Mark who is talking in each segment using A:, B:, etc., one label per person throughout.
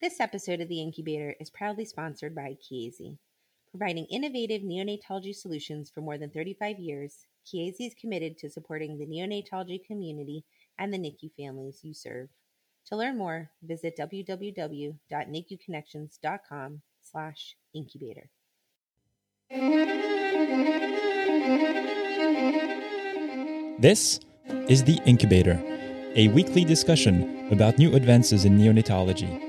A: This episode of The Incubator is proudly sponsored by Chiesi. Providing innovative neonatology solutions for more than 35 years, Chiesi is committed to supporting the neonatology community and the NICU families you serve. To learn more, visit www.nicuconnections.com slash incubator.
B: This is The Incubator, a weekly discussion about new advances in neonatology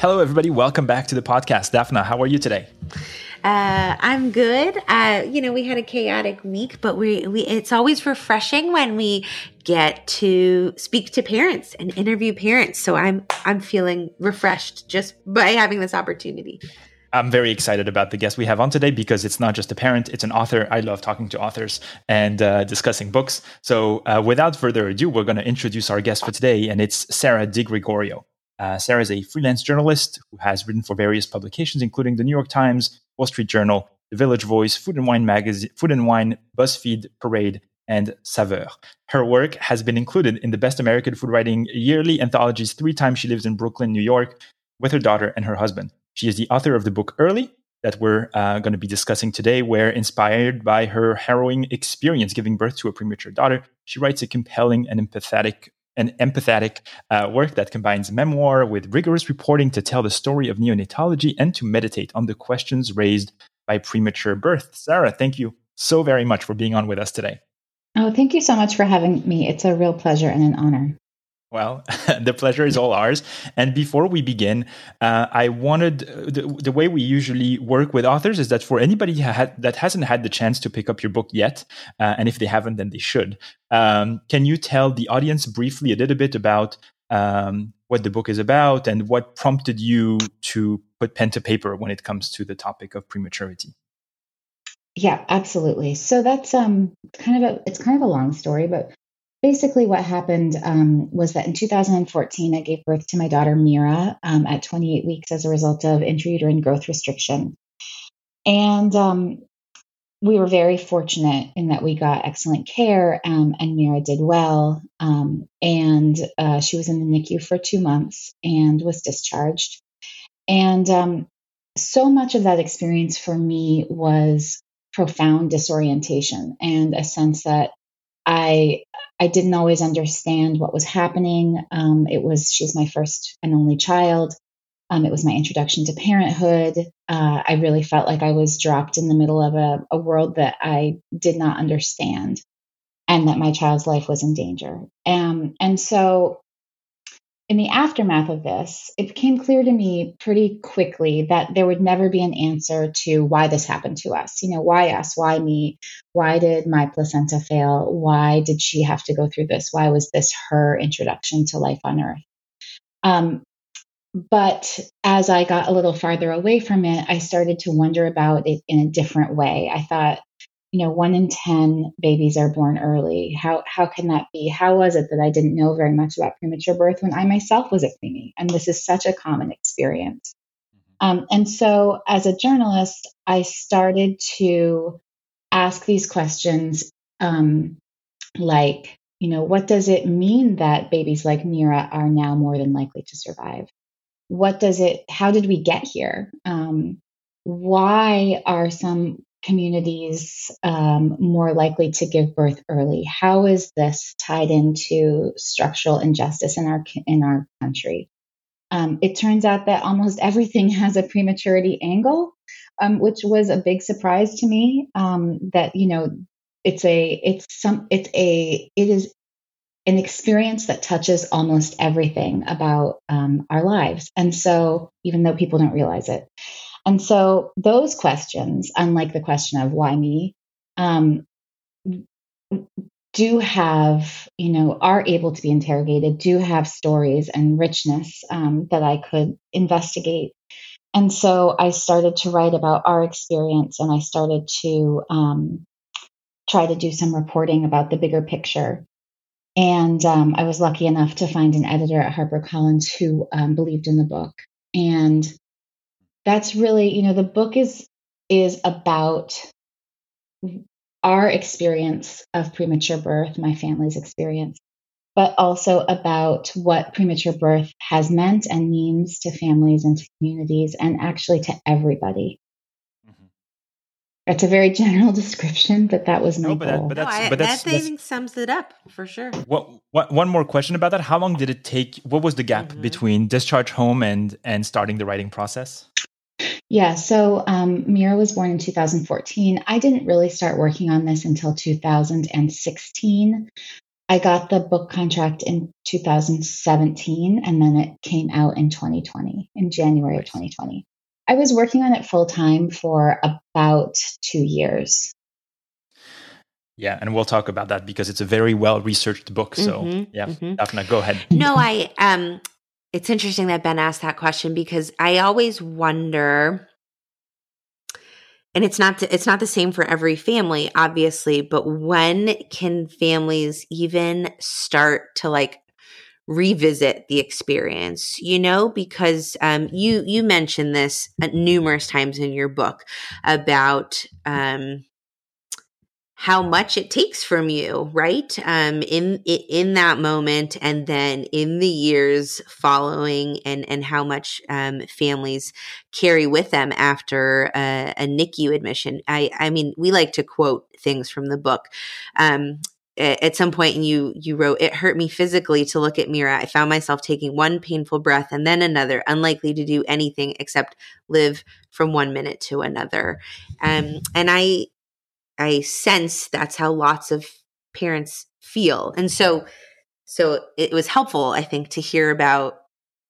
B: Hello, everybody. Welcome back to the podcast. Daphna, how are you today?
A: Uh, I'm good. Uh, you know, we had a chaotic week, but we, we it's always refreshing when we get to speak to parents and interview parents. So I'm I'm feeling refreshed just by having this opportunity.
B: I'm very excited about the guest we have on today because it's not just a parent, it's an author. I love talking to authors and uh, discussing books. So, uh, without further ado, we're going to introduce our guest for today, and it's Sarah DiGregorio. Uh, Sarah is a freelance journalist who has written for various publications, including the New York Times, Wall Street Journal, The Village Voice, Food and Wine Magazine, Food and Wine, BuzzFeed, Parade, and Saveur. Her work has been included in the Best American Food Writing yearly anthologies three times. She lives in Brooklyn, New York, with her daughter and her husband. She is the author of the book Early, that we're uh, going to be discussing today, where inspired by her harrowing experience giving birth to a premature daughter, she writes a compelling and empathetic and empathetic uh, work that combines memoir with rigorous reporting to tell the story of neonatology and to meditate on the questions raised by premature birth. Sarah, thank you so very much for being on with us today.
C: Oh, thank you so much for having me. It's a real pleasure and an honor.
B: Well, the pleasure is all ours. And before we begin, uh, I wanted the, the, way we usually work with authors is that for anybody had, that hasn't had the chance to pick up your book yet, uh, and if they haven't, then they should. Um, can you tell the audience briefly a little bit about um, what the book is about and what prompted you to put pen to paper when it comes to the topic of prematurity?
C: Yeah, absolutely. So that's um kind of a it's kind of a long story, but basically what happened um, was that in 2014 i gave birth to my daughter mira um, at 28 weeks as a result of intrauterine growth restriction. And um, we were very fortunate in that we got excellent care um, and mira did well um, and uh, she was in the nicu for two months and was discharged. And um, so much of that experience for me was profound disorientation and a sense that I I didn't always understand what was happening. Um, it was she's my first and only child. Um, it was my introduction to parenthood. Uh, I really felt like I was dropped in the middle of a, a world that I did not understand, and that my child's life was in danger. Um, and so in the aftermath of this, it became clear to me pretty quickly that there would never be an answer to why this happened to us. You know, why us? Why me? Why did my placenta fail? Why did she have to go through this? Why was this her introduction to life on earth? Um, but as I got a little farther away from it, I started to wonder about it in a different way. I thought, you know, one in 10 babies are born early. How, how can that be? How was it that I didn't know very much about premature birth when I myself was a preemie? And this is such a common experience. Mm-hmm. Um, and so as a journalist, I started to ask these questions um, like, you know, what does it mean that babies like Mira are now more than likely to survive? What does it, how did we get here? Um, why are some communities um, more likely to give birth early? How is this tied into structural injustice in our in our country? Um, it turns out that almost everything has a prematurity angle, um, which was a big surprise to me. Um, that you know, it's a it's some it's a it is an experience that touches almost everything about um, our lives, and so even though people don't realize it. And so those questions, unlike the question of why me, um, do have, you know, are able to be interrogated, do have stories and richness um, that I could investigate. And so I started to write about our experience and I started to um, try to do some reporting about the bigger picture. And um, I was lucky enough to find an editor at HarperCollins who um, believed in the book. And that's really, you know, the book is is about our experience of premature birth, my family's experience, but also about what premature birth has meant and means to families and to communities and actually to everybody. Mm-hmm. That's a very general description, but that was my no, but goal. That, but
A: that's, no, I, but that's, that thing sums it up for sure.
B: What, what, one more question about that: How long did it take? What was the gap mm-hmm. between discharge home and and starting the writing process?
C: Yeah, so um, Mira was born in 2014. I didn't really start working on this until 2016. I got the book contract in 2017, and then it came out in 2020, in January of 2020. I was working on it full time for about two years.
B: Yeah, and we'll talk about that because it's a very well researched book. So mm-hmm, yeah, mm-hmm. Daphna, go ahead.
A: No, I um it's interesting that Ben asked that question because I always wonder and it's not it's not the same for every family obviously but when can families even start to like revisit the experience you know? Because um, you you mentioned this numerous times in your book about um, how much it takes from you right? Um in in that moment and then in the years following and and how much um families carry with them after a, a NICU admission. I i mean we like to quote things from the book. Um at some and you you wrote it hurt me physically to look at mira. I found myself taking one painful breath and then another unlikely to do anything except live from one minute to another. Um, and i I sense that's how lots of parents feel. And so so it was helpful I think to hear about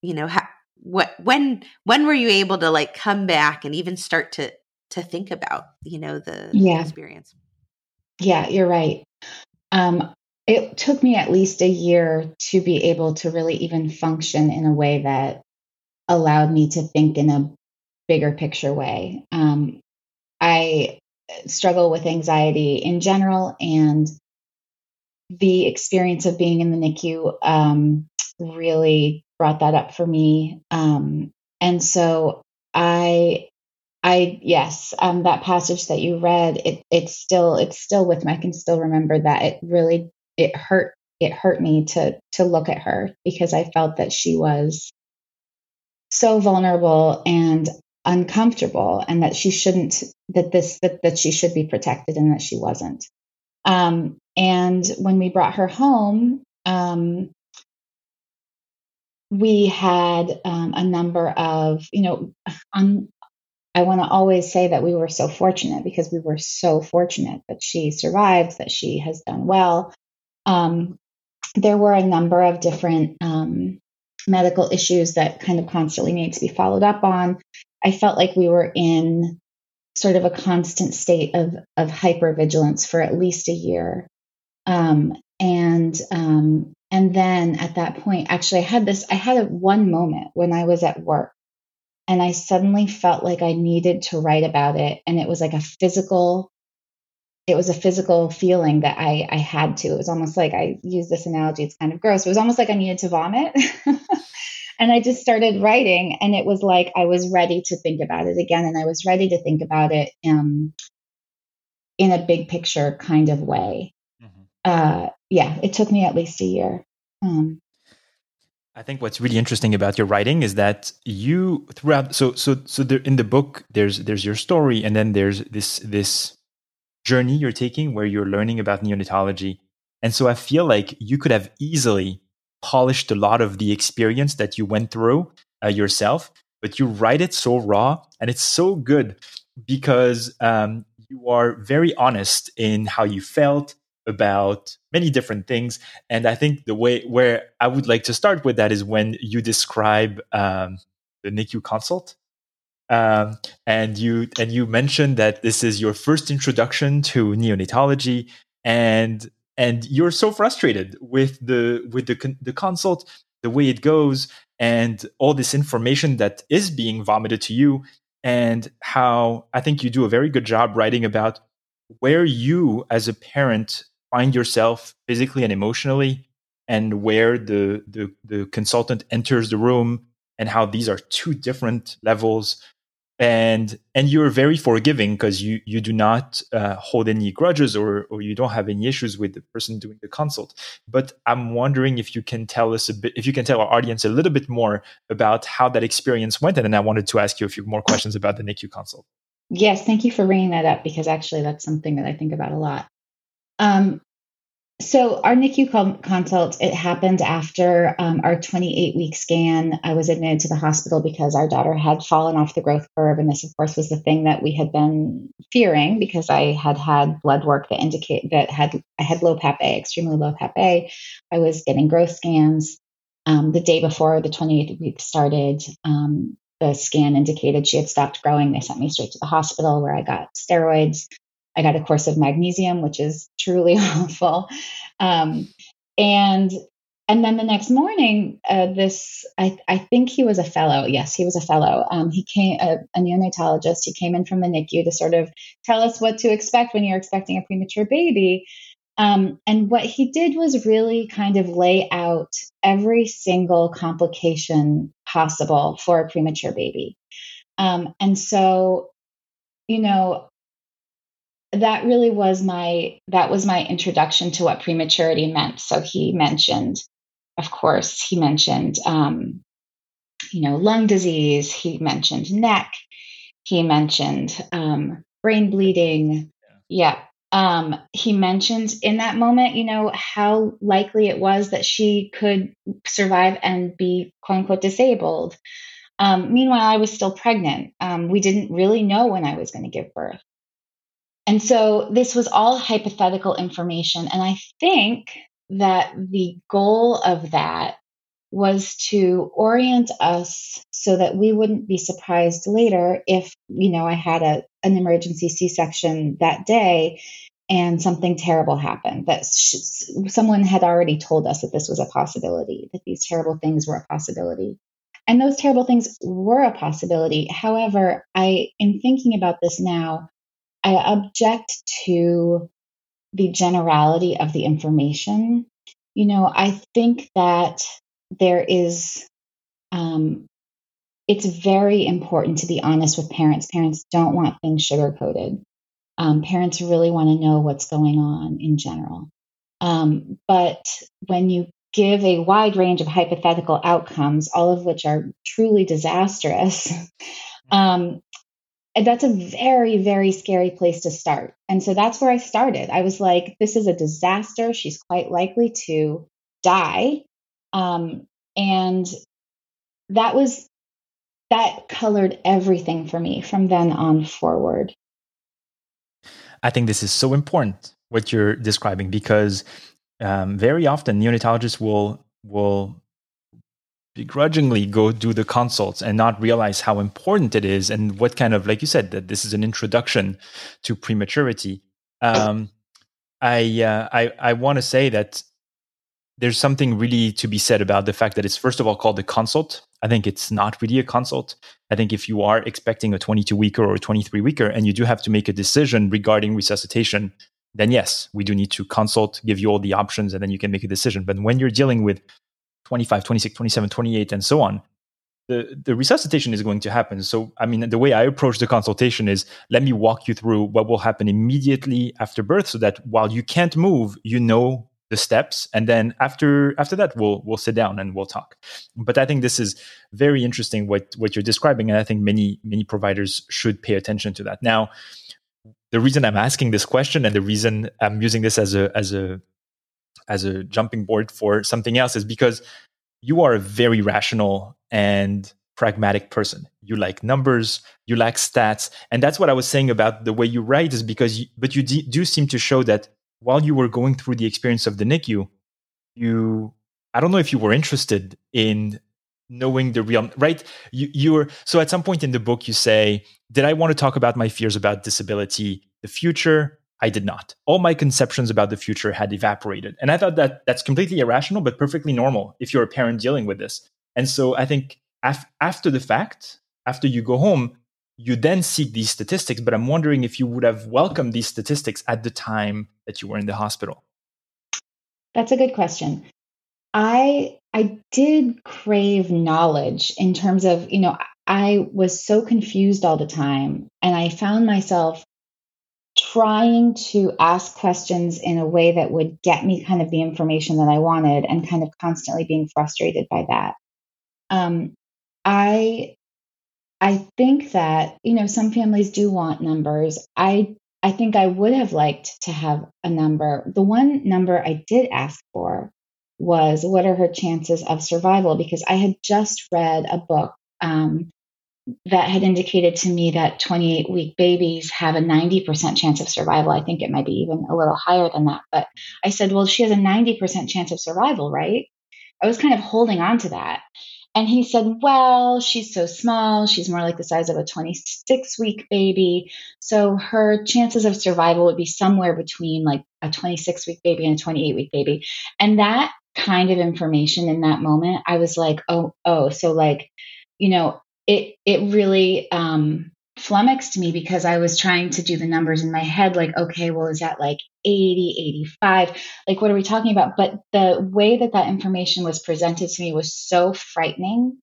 A: you know how, what when when were you able to like come back and even start to to think about you know the, yeah. experience
C: yeah you're right um it took me at least a year to be able to really even function in a way that allowed me to think in a bigger picture way um i struggle with anxiety in general and the experience of being in the NICU um, really brought that up for me. Um, and so I, I yes, um, that passage that you read, it it's still it's still with me. I can still remember that it really it hurt it hurt me to to look at her because I felt that she was so vulnerable and uncomfortable and that she shouldn't that this that, that she should be protected and that she wasn't. Um, and when we brought her home um, we had um, a number of you know on i want to always say that we were so fortunate because we were so fortunate that she survived that she has done well. Um, there were a number of different um, medical issues that kind of constantly need to be followed up on I felt like we were in sort of a constant state of of hypervigilance for at least a year. Um, and um, and then at that point, actually, I had this. I had a, one moment when I was at work, and I suddenly felt like I needed to write about it, and it was like a physical. It was a physical feeling that I I had to. It was almost like I use this analogy. It's kind of gross. It was almost like I needed to vomit. And I just started writing, and it was like I was ready to think about it again, and I was ready to think about it um, in a big picture kind of way. Mm-hmm. Uh, yeah, it took me at least a year. Um,
B: I think what's really interesting about your writing is that you throughout so so so there, in the book there's there's your story and then there's this this journey you're taking where you're learning about neonatology and so I feel like you could have easily polished a lot of the experience that you went through uh, yourself, but you write it so raw and it's so good because um, you are very honest in how you felt about many different things. And I think the way where I would like to start with that is when you describe um, the NICU consult. Um, and you and you mentioned that this is your first introduction to neonatology, and and you're so frustrated with the with the the consult, the way it goes, and all this information that is being vomited to you, and how I think you do a very good job writing about where you as a parent find yourself physically and emotionally and where the, the the consultant enters the room and how these are two different levels and and you're very forgiving because you you do not uh, hold any grudges or or you don't have any issues with the person doing the consult. But i'm wondering if you can tell us a bit if you can tell our audience a little bit more about how that experience went. And then i wanted to ask you a few more questions about the nicu consult.
C: Yes thank you for bringing that up because actually that's something that i think about a lot. Um, so our NICU consult, it happened after um, our 28 week scan. I was admitted to the hospital because our daughter had fallen off the growth curve. And this, of course, was the thing that we had been fearing because I had had blood work that indicate that had I had low PAPP-A, extremely low PAPP-A. I was getting growth scans. Um, the day before the 28 week started, um, the scan indicated she had stopped growing. They sent me straight to the hospital where I got steroids. I got a course of magnesium, which is truly awful. Um, and and then the next morning, uh, this I, I think he was a fellow. Yes, he was a fellow. Um, he came a, a, neonatologist. He came in from the NICU to sort of tell us what to expect when you're expecting a premature baby. Um, and what he did was really kind of lay out every single complication possible for a premature baby. Um, and so, you know, that really was my that was my introduction to what prematurity meant. So he mentioned of course he mentioned um, you know lung disease he mentioned NEC he mentioned um, brain bleeding. Yeah, yeah. Um, he mentioned in that moment you know how likely it was that she could survive and be quote unquote disabled. Um, meanwhile i was still pregnant. Um, we didn't really know when i was going to give birth and so this was all hypothetical information. And I think that the goal of that was to orient us so that we wouldn't be surprised later if, you know, I had a, an emergency C section that day and something terrible happened that sh- someone had already told us that this was a possibility, that these terrible things were a possibility. And those terrible things were a possibility. However, I, in thinking about this now, I object to the generality of the information. You know, I think that there is, um, it's very important to be honest with parents. Parents don't want things sugar coated. Um, parents really want to know what's going on in general. Um, but when you give a wide range of hypothetical outcomes, all of which are truly disastrous, um, and that's a very, very scary place to start. And so that's where I started. I was like, this is a disaster. She's quite likely to die. Um, and that was, that colored everything for me from then on forward.
B: I think this is so important what you're describing because um, very often neonatologists will will begrudgingly go do the consults and not realize how important it is and what kind of like you said that this is an introduction to prematurity. Um, i uh, i i want to say that there's something really to be said about the fact that it's first of all called a consult. I think it's not really a consult. I think if you are expecting a 22 weeker or a 23 weeker and you do have to make a decision regarding resuscitation then yes we do need to consult give you all the options and then you can make a decision. But when you're dealing with 25, 26, 27, 28, and so on, the, the resuscitation is going to happen. So, I mean, the way I approach the consultation is let me walk you through what will happen immediately after birth so that while you can't move, you know the steps and then after after that we'll we'll sit down and we'll talk but i think this is very interesting what what you're describing and i think many many providers should pay attention to that now the reason i'm asking this question and the reason i'm using this as a as a as a jumping board for something else is because you are a very rational and pragmatic person. You like numbers, you like stats, and that's what I was saying about the way you write is because you, but you d- do seem to show that while you were going through the experience of the NICU, you I don't know if you were interested in knowing the real right you you're so at some point in the book you say did i want to talk about my fears about disability the future I did not. All my conceptions about the future had evaporated. And I thought that that's completely irrational, but perfectly normal if you're a parent dealing with this. And so I think af- after the fact, after you go home, you then seek these statistics. But I'm wondering if you would have welcomed these statistics at the time that you were in the hospital.
C: That's a good question. I I did crave knowledge in terms of, you know, I was so confused all the time and I found myself trying to ask questions in a way that would get me kind of the information that I wanted and kind of constantly being frustrated by that. Um, I I think that you know some families do want numbers. I I think I would have liked to have a number. The one number I did ask for was what are her chances of survival because I had just read a book um, that had indicated to me that 28 week babies have a 90% chance of survival. I think it might be even a little higher than that. But I said, well, she has a 90% chance of survival, right? I was kind of holding on to that. And he said, well, she's so small. She's more like the size of a 26 week baby. So her chances of survival would be somewhere between like a 26 week baby and a 28 week baby. And that kind of information in that moment, I was like, oh, oh, so like, you know, it it really um, flummoxed me because I was trying to do the numbers in my head, like, okay, well, is that like 80, 85? Like, what are we talking about? But the way that that information was presented to me was so frightening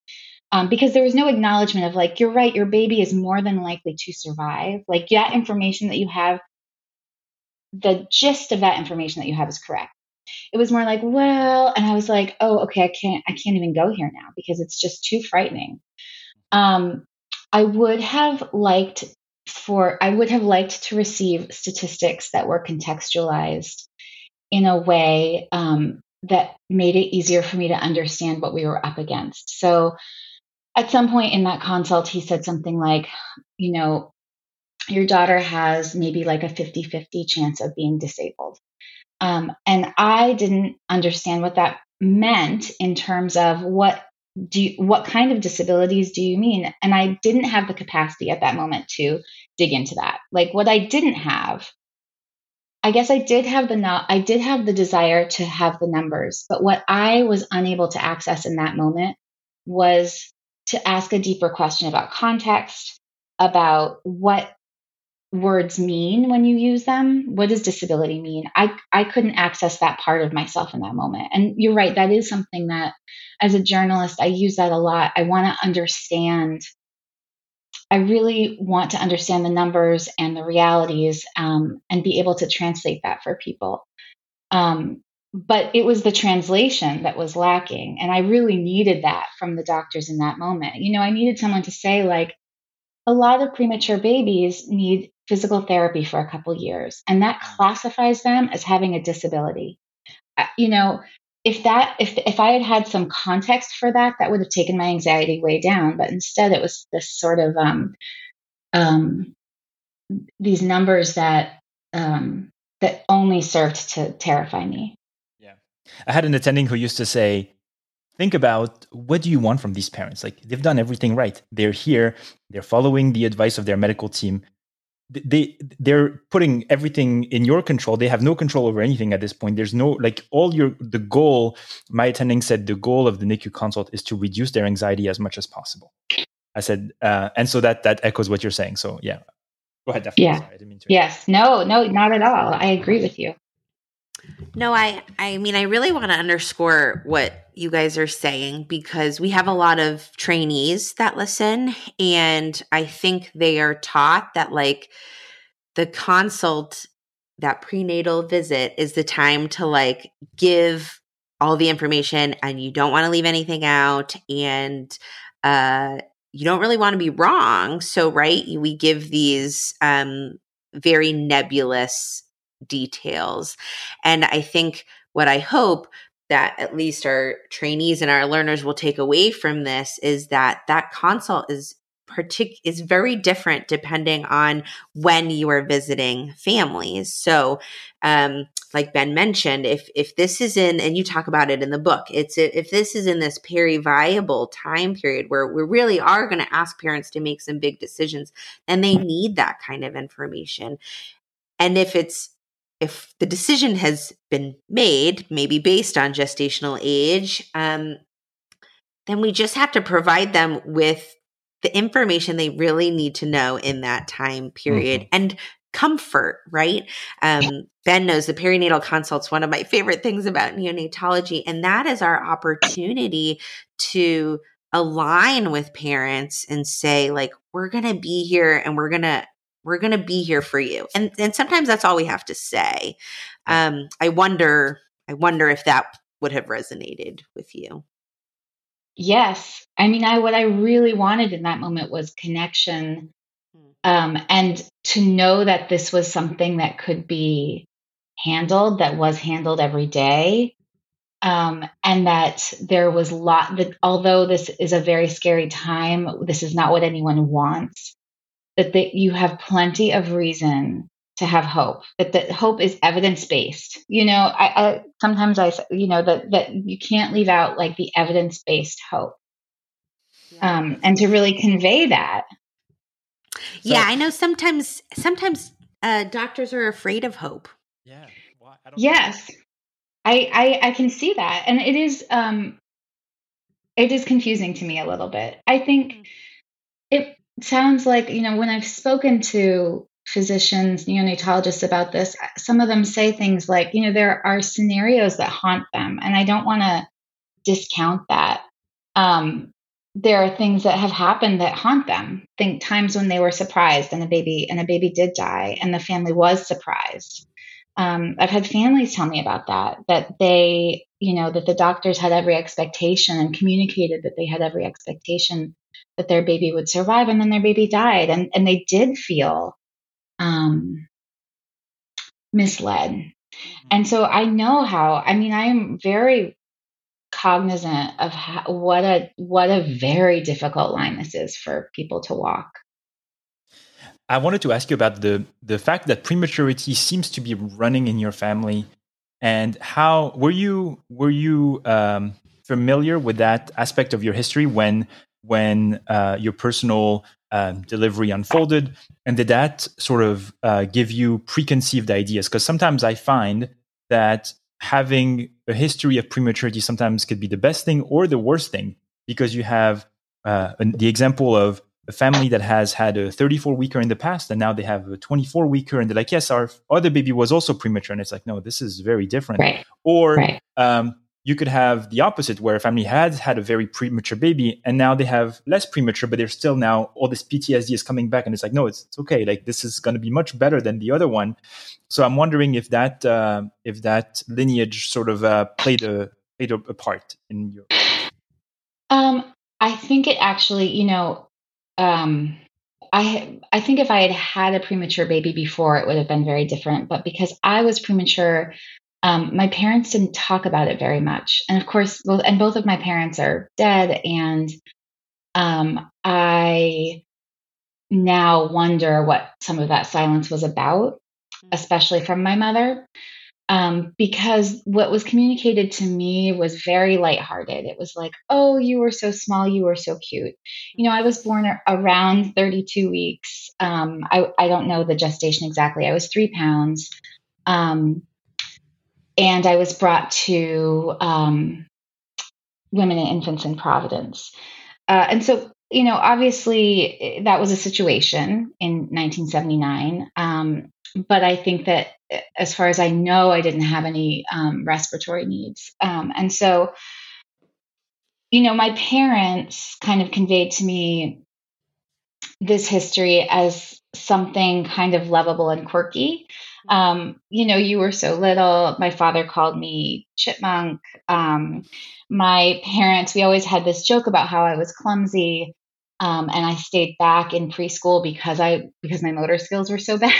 C: um, because there was no acknowledgement of, like, you're right, your baby is more than likely to survive. Like, that information that you have, the gist of that information that you have is correct. It was more like, well, and I was like, oh, okay, I can't, I can't even go here now because it's just too frightening. Um, I would have liked for I would have liked to receive statistics that were contextualized in a way um, that made it easier for me to understand what we were up against. So at some point in that consult, he said something like, you know, your daughter has maybe like a 50 50 chance of being disabled. Um, and I didn't understand what that meant in terms of what do you, what kind of disabilities do you mean? And i didn't have the capacity at that moment to dig into that. Like what i didn't have i guess i did have the not i did have the desire to have the numbers but what i was unable to access in that moment was to ask a deeper question about context about what words mean when you use them? What does disability mean? I i couldn't access that part of myself in that moment. And you're right that is something that as a journalist i use that a lot. I want to understand i really want to understand the numbers and the realities um, and be able to translate that for people. Um, but it was the translation that was lacking and i really needed that from the doctors in that moment. You know i needed someone to say like a lot of premature babies need physical therapy for a couple years, and that mm. classifies them as having a disability. You know, if that if if I had had some context for that, that would have taken my anxiety way down. But instead, it was this sort of um, um, these numbers that um, that only served to terrify me.
B: Yeah, I had an attending who used to say, think about what do you want from these parents? Like they've done everything right. They're here. They're following the advice of their medical team. They they're putting everything in your control. They have no control over anything at this point. There's no like all your the goal my attending said the goal of the nicu consult is to reduce their anxiety as much as possible. I said uh, and so that that echoes what you're saying. So yeah. Go ahead
C: definitely. yeah. Sorry, yes. No no not at all. I agree with you
A: no, I I mean I really want to underscore what you guys are saying because we have a lot of trainees that listen and I think they are taught that like the consult that prenatal visit is the time to like give all the information and you don't want to leave anything out and uh you don't really want to be wrong. So right we give these um very nebulous details. And I think what I hope that at least our trainees and our learners will take away from this is that that consult is partic- is very different depending on when you are visiting families. So, um, like Ben mentioned, if if this is in, and you talk about it in the book, it's if this is in this peri-viable time period where we really are going to ask parents to make some big decisions, and they need that kind of information and if it's if the decision has been made, maybe based on gestational age, um, then we just have to provide them with the information they really need to know in that time period mm-hmm. and comfort, right? Um, ben knows the perinatal consult's one of my favorite things about neonatology, and that is our opportunity to align with parents and say, like, we're going to be here and we're going to we're going to be here for you. And and sometimes that's all we have to say. Um, I wonder I wonder if that would have resonated with you.
C: Yes. I mean, I what I really wanted in that moment was connection hmm. um, and to know that this was something that could be handled, that was handled every day. Um, and that there was lot that although this is a very scary time, this is not what anyone wants. That that you have plenty of reason to have hope that that hope is evidence based you know I, I, sometimes i you know that that you can't leave out like the evidence based hope. Yeah. um and to really convey that.
A: So, yeah i know sometimes sometimes uh doctors are afraid of hope.
C: Yeah. Well, I yes. I, I i can see that. And it is um it is confusing to me a little bit. I think mm-hmm. it sounds like you know when i've spoken to physicians, neonatologists about this, some of them say things like, you know, there are scenarios that haunt them, and I don't want to discount that. Um, there are things that have happened that haunt them. Think times when they were surprised and a baby and a baby did die, and the family was surprised. Um, I've had families tell me about that, that they, you know, that the doctors had every expectation and communicated that they had every expectation that their baby would survive, and then their baby died, and and they did feel um, misled. Mm-hmm. And so I know how, I mean, I am very cognizant of how, what a what a very difficult line this is for people to walk.
B: I wanted to ask you about the the fact that prematurity seems to be running in your family, and how were you were you um, familiar with that aspect of your history when when uh, your personal uh, delivery unfolded? And did that sort of uh, give you preconceived ideas? Because sometimes I find that having a history of prematurity sometimes could be the best thing or the worst thing because you have uh, the example of a family that has had a 34 weeker in the past and now they have a 24 weeker and they're like yes our other baby was also premature and it's like no this is very different
C: right.
B: or
C: right.
B: Um, you could have the opposite where a family has had a very premature baby and now they have less premature but they're still now all this ptsd is coming back and it's like no it's, it's okay like this is going to be much better than the other one so i'm wondering if that uh, if that lineage sort of uh, played a played a, a part in your
C: um i think it actually you know um I I think if I had had a premature baby before, it would have been very different. But because I was premature, um, my parents didn't talk about it very much, and of course, both and both of my parents are dead, and um, I now wonder what some of that silence was about, mm-hmm. especially from my mother. Um, because what was communicated to me was very lighthearted. It was like, oh, you were so small, you were so cute. You know, I was born around 32 weeks. Um, I, I don't know the gestation exactly. I was three pounds. Um, and I was brought to um, Women and Infants in Providence. Uh, and so, you know, obviously eh, that was a situation in 1979. Um, but I think that eh, as far as I know, I didn't have any um, respiratory needs. Um, and so, you know, my parents kind of conveyed to me this history as something kind of lovable and quirky um, you know, you were so little. My father called me chipmunk. Um, my parents, we always had this joke about how I was clumsy. Um, and I stayed back in preschool because I because my motor skills were so bad.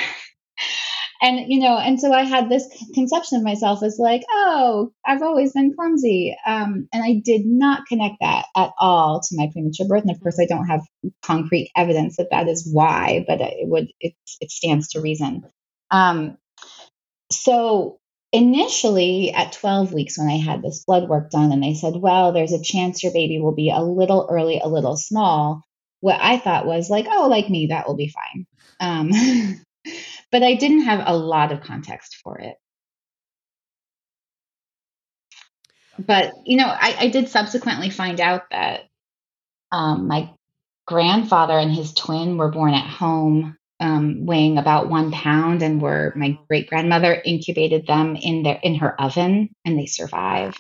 C: and you know, and so I had this conception of myself as like, oh, I've always been clumsy. Um, and I did not connect that at all to my premature birth. And of course, I don't have concrete evidence that that is why, but it would it, it stands to reason. Um, so initially at 12 weeks when I had this blood work done and they said, well, there's a chance your baby will be a little early, a little small. What I thought was like, oh, like me, that will be fine. Um, but I didn't have a lot of context for it. But you know, I, I did subsequently find out that um, my grandfather and his twin were born at home um, weighing about one pound and were my great grandmother incubated them in their in her oven and they survived.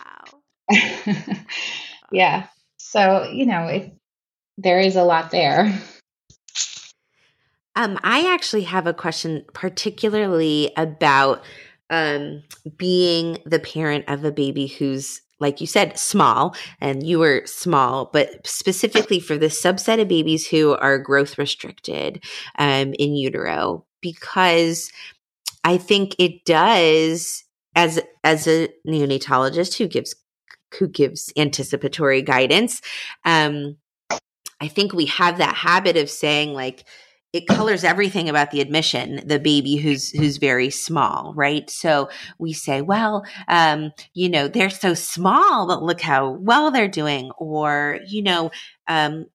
C: Wow. yeah. So you know it, there is a lot there.
A: Um, i actually have a question particularly about um, being the parent of a baby who's like you said, small, and you were small, but specifically for the subset of babies who are growth restricted um, in utero, because I think it does as as a neonatologist who gives who gives anticipatory guidance. Um, I think we have that habit of saying like it colors everything about the admission the baby who's who's very small right? So we say well um, you know they're so small but look how well they're doing or you know um,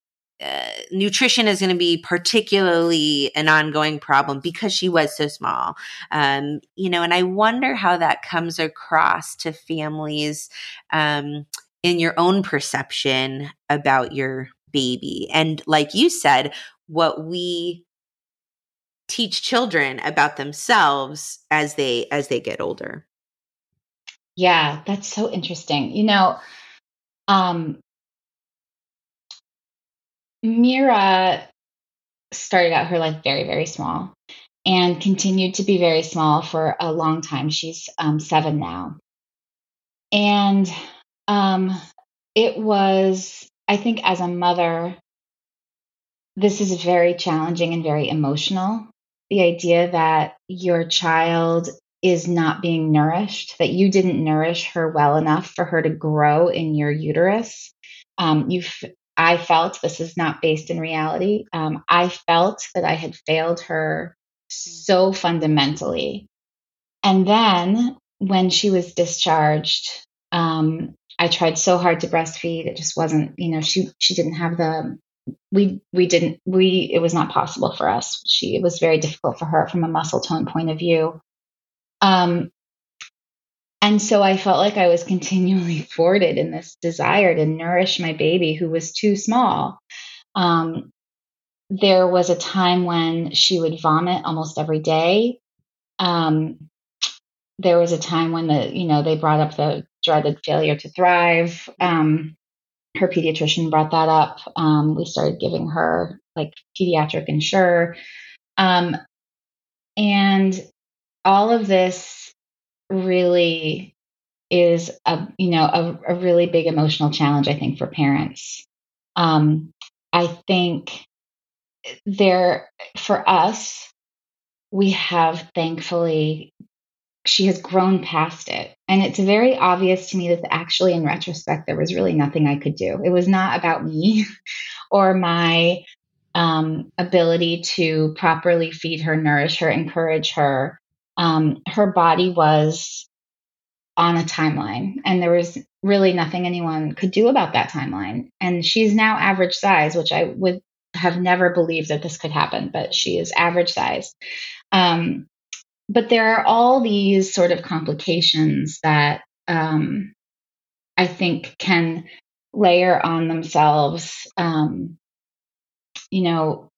A: uh, nutrition is going to be particularly an ongoing problem because she was so small. Um, you know and i wonder how that comes across to families um, in your own perception about your baby. And like you said what we teach children about themselves as they as they get older.
C: Yeah that's so interesting. You know um mira started out her life very very small and continued to be very small for a long time. She's um, seven now. And um it was i think as a mother this is very challenging and very emotional the idea that your child is not being nourished, that you didn't nourish her well enough for her to grow in your uterus. Um, you, I felt this is not based in reality. Um, I felt that I had failed her so fundamentally. And then when she was discharged, um, I tried so hard to breastfeed. It just wasn't, you know, she she didn't have the we we didn't we it was not possible for us. She it was very difficult for her from a muscle tone point of view. Um and so i felt like i was continually thwarted in this desire to nourish my baby who was too small. Um there was a time when she would vomit almost every day. Um there was a time when the you know they brought up the dreaded failure to thrive. Um her pediatrician brought that up. Um, we started giving her like pediatric Ensure. Um, and all of this really is a you know a, a really big emotional challenge i think for parents um, i think there for us we have thankfully she has grown past it. And it's very obvious to me that actually, in retrospect, there was really nothing I could do. It was not about me or my um, ability to properly feed her, nourish her, encourage her. Um, her body was on a timeline, and there was really nothing anyone could do about that timeline. And she's now average size, which I would have never believed that this could happen, but she is average size. Um, but there are all these sort of complications that um, I think can layer on themselves. Um, you know,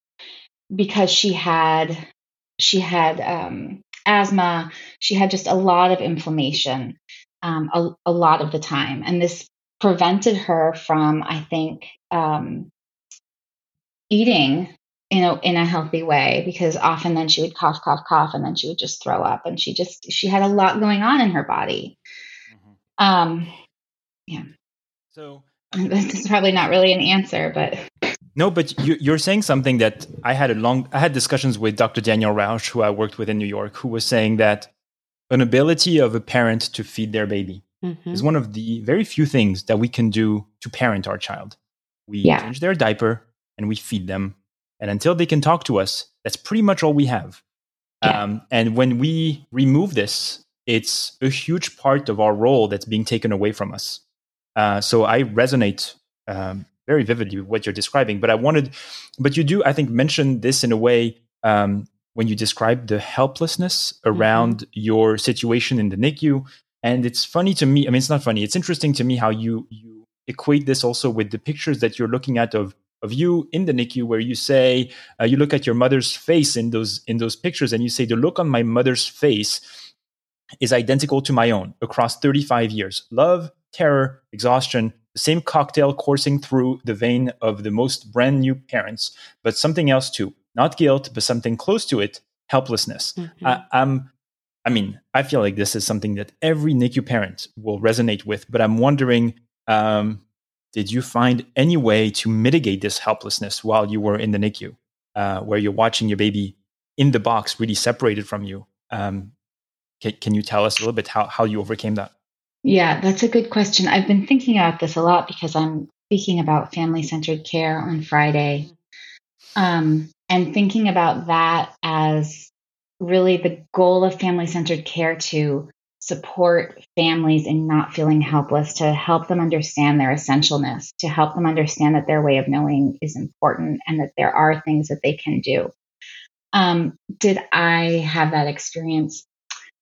C: because she had she had um, asthma, she had just a lot of inflammation um, a, a, lot of the time, and this prevented her from, I think, um, eating in a in a healthy way because often then she would cough cough cough and then she would just throw up and she just she had a lot going on in her body mm-hmm. um yeah so this is probably not really an answer but
B: no but you, are saying something that i had a long i had discussions with dr daniel rausch who i worked with in new york who was saying that an ability of a parent to feed their baby mm-hmm. is one of the very few things that we can do to parent our child we yeah. change their diaper and we feed them and until they can talk to us, that's pretty much all we have. Yeah. Um, and when we remove this, it's a huge part of our role that's being taken away from us. Uh, so I resonate um, very vividly with what you're describing. But I wanted, but you do, I think, mention this in a way um, when you describe the helplessness around mm-hmm. your situation in the NICU. And it's funny to me. I mean, it's not funny. It's interesting to me how you you equate this also with the pictures that you're looking at of of you in the NICU, where you say uh, you look at your mother's face in those in those pictures, and you say the look on my mother's face is identical to my own across 35 years. Love, terror, exhaustion, the same cocktail coursing through the vein of the most brand new parents, but something else too. Not guilt, but something close to it helplessness. Mm-hmm. I, I'm, I mean, I feel like this is something that every NICU parent will resonate with, but I'm wondering um, did you find any way to mitigate this helplessness while you were in the NICU, uh, where you're watching your baby in the box, really separated from you? Um, can, can you tell us a little bit how, how you overcame that?
C: Yeah, that's a good question. I've been thinking about this a lot because I'm speaking about family centered care on Friday. Um, and thinking about that as really the goal of family centered care to support families in not feeling helpless, to help them understand their essentialness, to help them understand that their way of knowing is important and that there are things that they can do. Um, did I have that experience?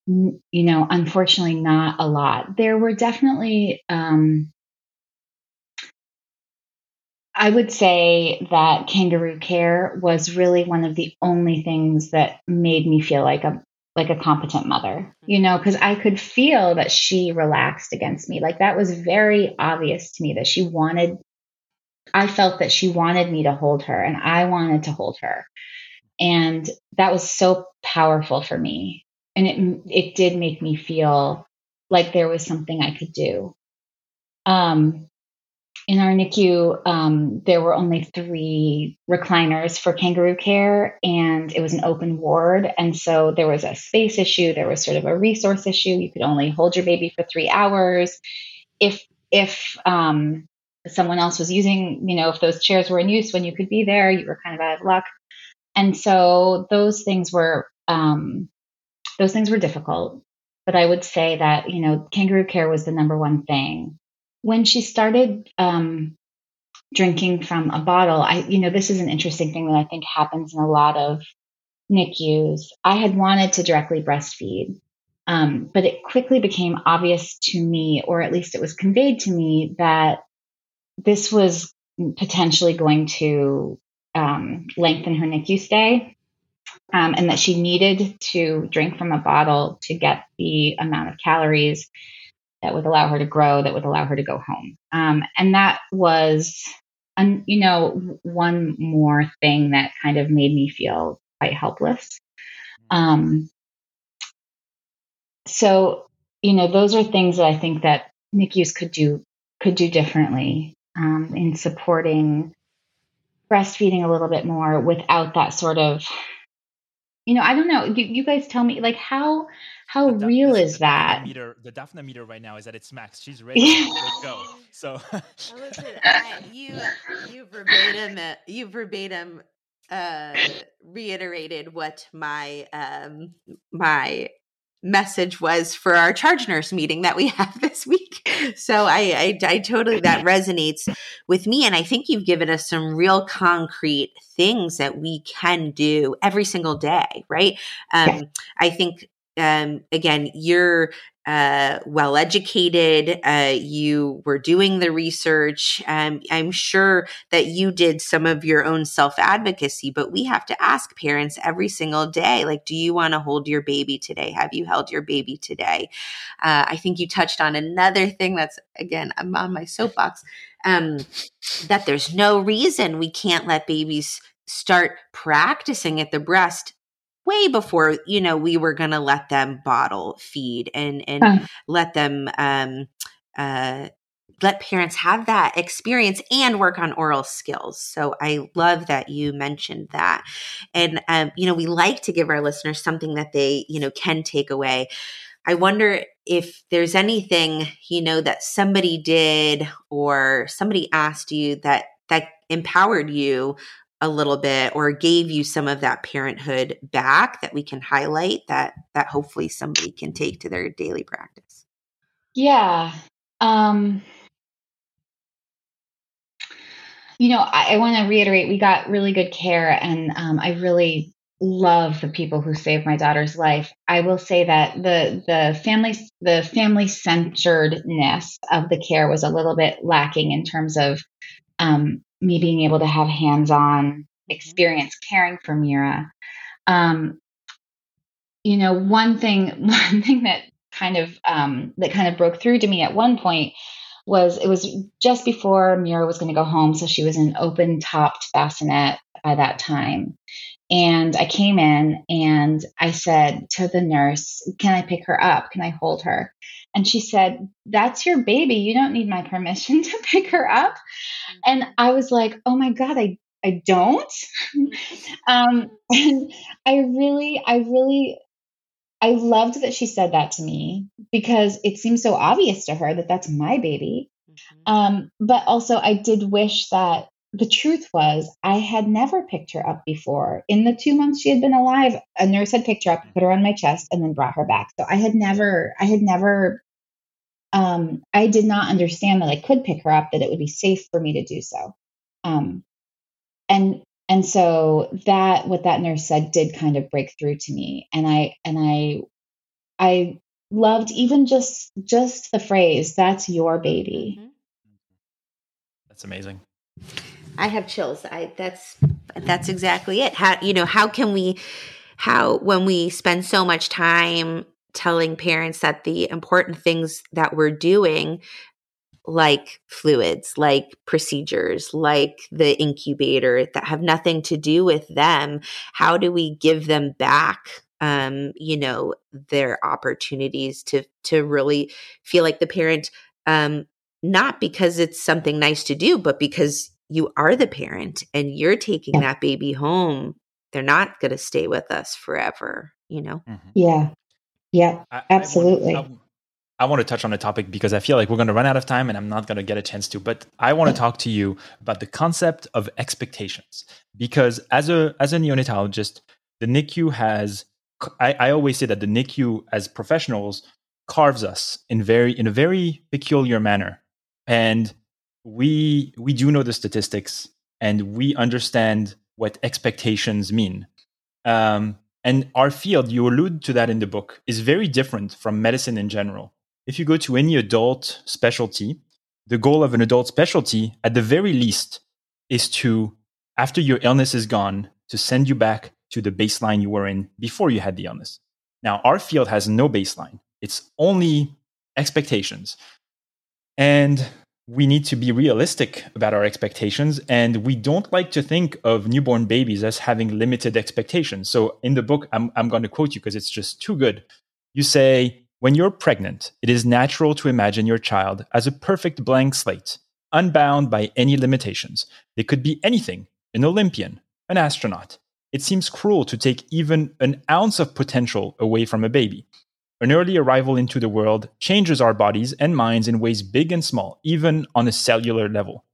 C: you know, unfortunately, not a lot. There were definitely, um, I would say that kangaroo care was really one of the only things that made me feel like a like a competent mother, you know, because I could feel that she relaxed against me. Like that was very obvious to me that she wanted, I felt that she wanted me to hold her and I wanted to hold her. And that was so powerful for me and it it did make me feel like there was something I could do. Um, in our NICU, um, there were only three recliners for kangaroo care, and it was an open ward. And so there was a space issue, there was sort of a resource issue. You could only hold your baby for three hours. If if um, someone else was using, you know, if those chairs were in use when you could be there, you were kind of out of luck. And so those things were um, those things were difficult. But I would say that, you know, kangaroo care was the number one thing. When she started um, drinking from a bottle, I, you know, this is an interesting thing that I think happens in a lot of NICUs. I had wanted to directly breastfeed, um, but it quickly became obvious to me, or at least it was conveyed to me, that this was potentially going to um, lengthen her NICU stay um, and that she needed to drink from a bottle to get the amount of calories that would allow her to grow, that would allow her to go home. Um, and that was, um, you know, one more thing that kind of made me feel quite helpless. Um, so, you know, those are things that I think that NICUs could do could do differently um, in supporting breastfeeding a little bit more without that sort of you know, I don't know. You, you guys tell me, like, how how the, real is
B: the
C: that?
B: Meter, the Daphna meter right now is at its max. She's ready to go. So,
A: listen, I, you you verbatim you verbatim uh, reiterated what my um, my message was for our charge nurse meeting that we have this week. So I, I, I, totally, that resonates with me. And I think you've given us some real concrete things that we can do every single day, right? Um, I think, um, again, you're uh, well educated. Uh, you were doing the research. Um, I'm sure that you did some of your own self advocacy, but we have to ask parents every single day like, do you want to hold your baby today? Have you held your baby today? Uh, I think you touched on another thing that's, again, I'm on my soapbox. Um, that there's no reason we can't let babies start practicing at the breast way before you know we were going to let them bottle feed and and let them um uh let parents have that experience and work on oral skills. So I love that you mentioned that. And um, you know, we like to give our listeners something that they, you know, can take away. I wonder if there's anything, you know, that somebody did or somebody asked you that that empowered you a little bit or gave you some of that parenthood back that we can highlight that that hopefully somebody can take to their daily practice
C: yeah um you know i, I want to reiterate we got really good care and um, i really love the people who saved my daughter's life. I will say that the the family the family centeredness of the care was a little bit lacking in terms of um, me being able to have hands on experience caring for Mira. Um, you know, one thing one thing that kind of um, that kind of broke through to me at one point was it was just before Mira was going to go home, so she was in open topped bassinet by that time. And I came in and I said to the nurse, Can I pick her up? Can I hold her? And she said, That's your baby. You don't need my permission to pick her up. And I was like, Oh my God, I, I don't. um, and I really, I really, I loved that she said that to me because it seems so obvious to her that that's my baby. Mm-hmm. Um, but also, I did wish that the truth was I had never picked her up before. In the two months she had been alive, a nurse had picked her up, put her on my chest, and then brought her back. So I had never, I had never, um, I did not understand that I could pick her up, that it would be safe for me to do so. Um, and and so that what that nurse said did kind of break through to me, and I and I, I loved even just just the phrase "That's your baby."
B: Mm-hmm. That's amazing.
A: I have chills. I that's that's exactly it. How you know, how can we how when we spend so much time telling parents that the important things that we're doing like fluids, like procedures, like the incubator that have nothing to do with them, how do we give them back um, you know, their opportunities to to really feel like the parent um not because it's something nice to do, but because you are the parent and you're taking yeah. that baby home they're not going to stay with us forever you know?
C: Mm-hmm. yeah. Yeah I, absolutely.
B: I, I, want to touch on a topic because i feel like we're going to run out of time and i'm not going to get a chance to but i want to talk to you about the concept of expectations because as a as a neonatologist the nicu has I, I always say that the nicu as professionals carves us in very in a very peculiar manner. And we we do know the statistics and we understand what expectations mean. Um, and our field, you allude to that in the book, is very different from medicine in general. If you go to any adult specialty, the goal of an adult specialty, at the very least, is to, after your illness is gone, to send you back to the baseline you were in before you had the illness. Now, our field has no baseline, it's only expectations. And we need to be realistic about our expectations and we don't like to think of newborn babies as having limited expectations. So in the book i'm, I'm going to quote you because it's just too good. You say when you're pregnant it is natural to imagine your child as a perfect blank slate unbound by any limitations. They could be anything an olympian an astronaut. It seems cruel to take even an ounce of potential away from a baby an early arrival into the world changes our bodies and minds in ways big and small, even on a cellular level.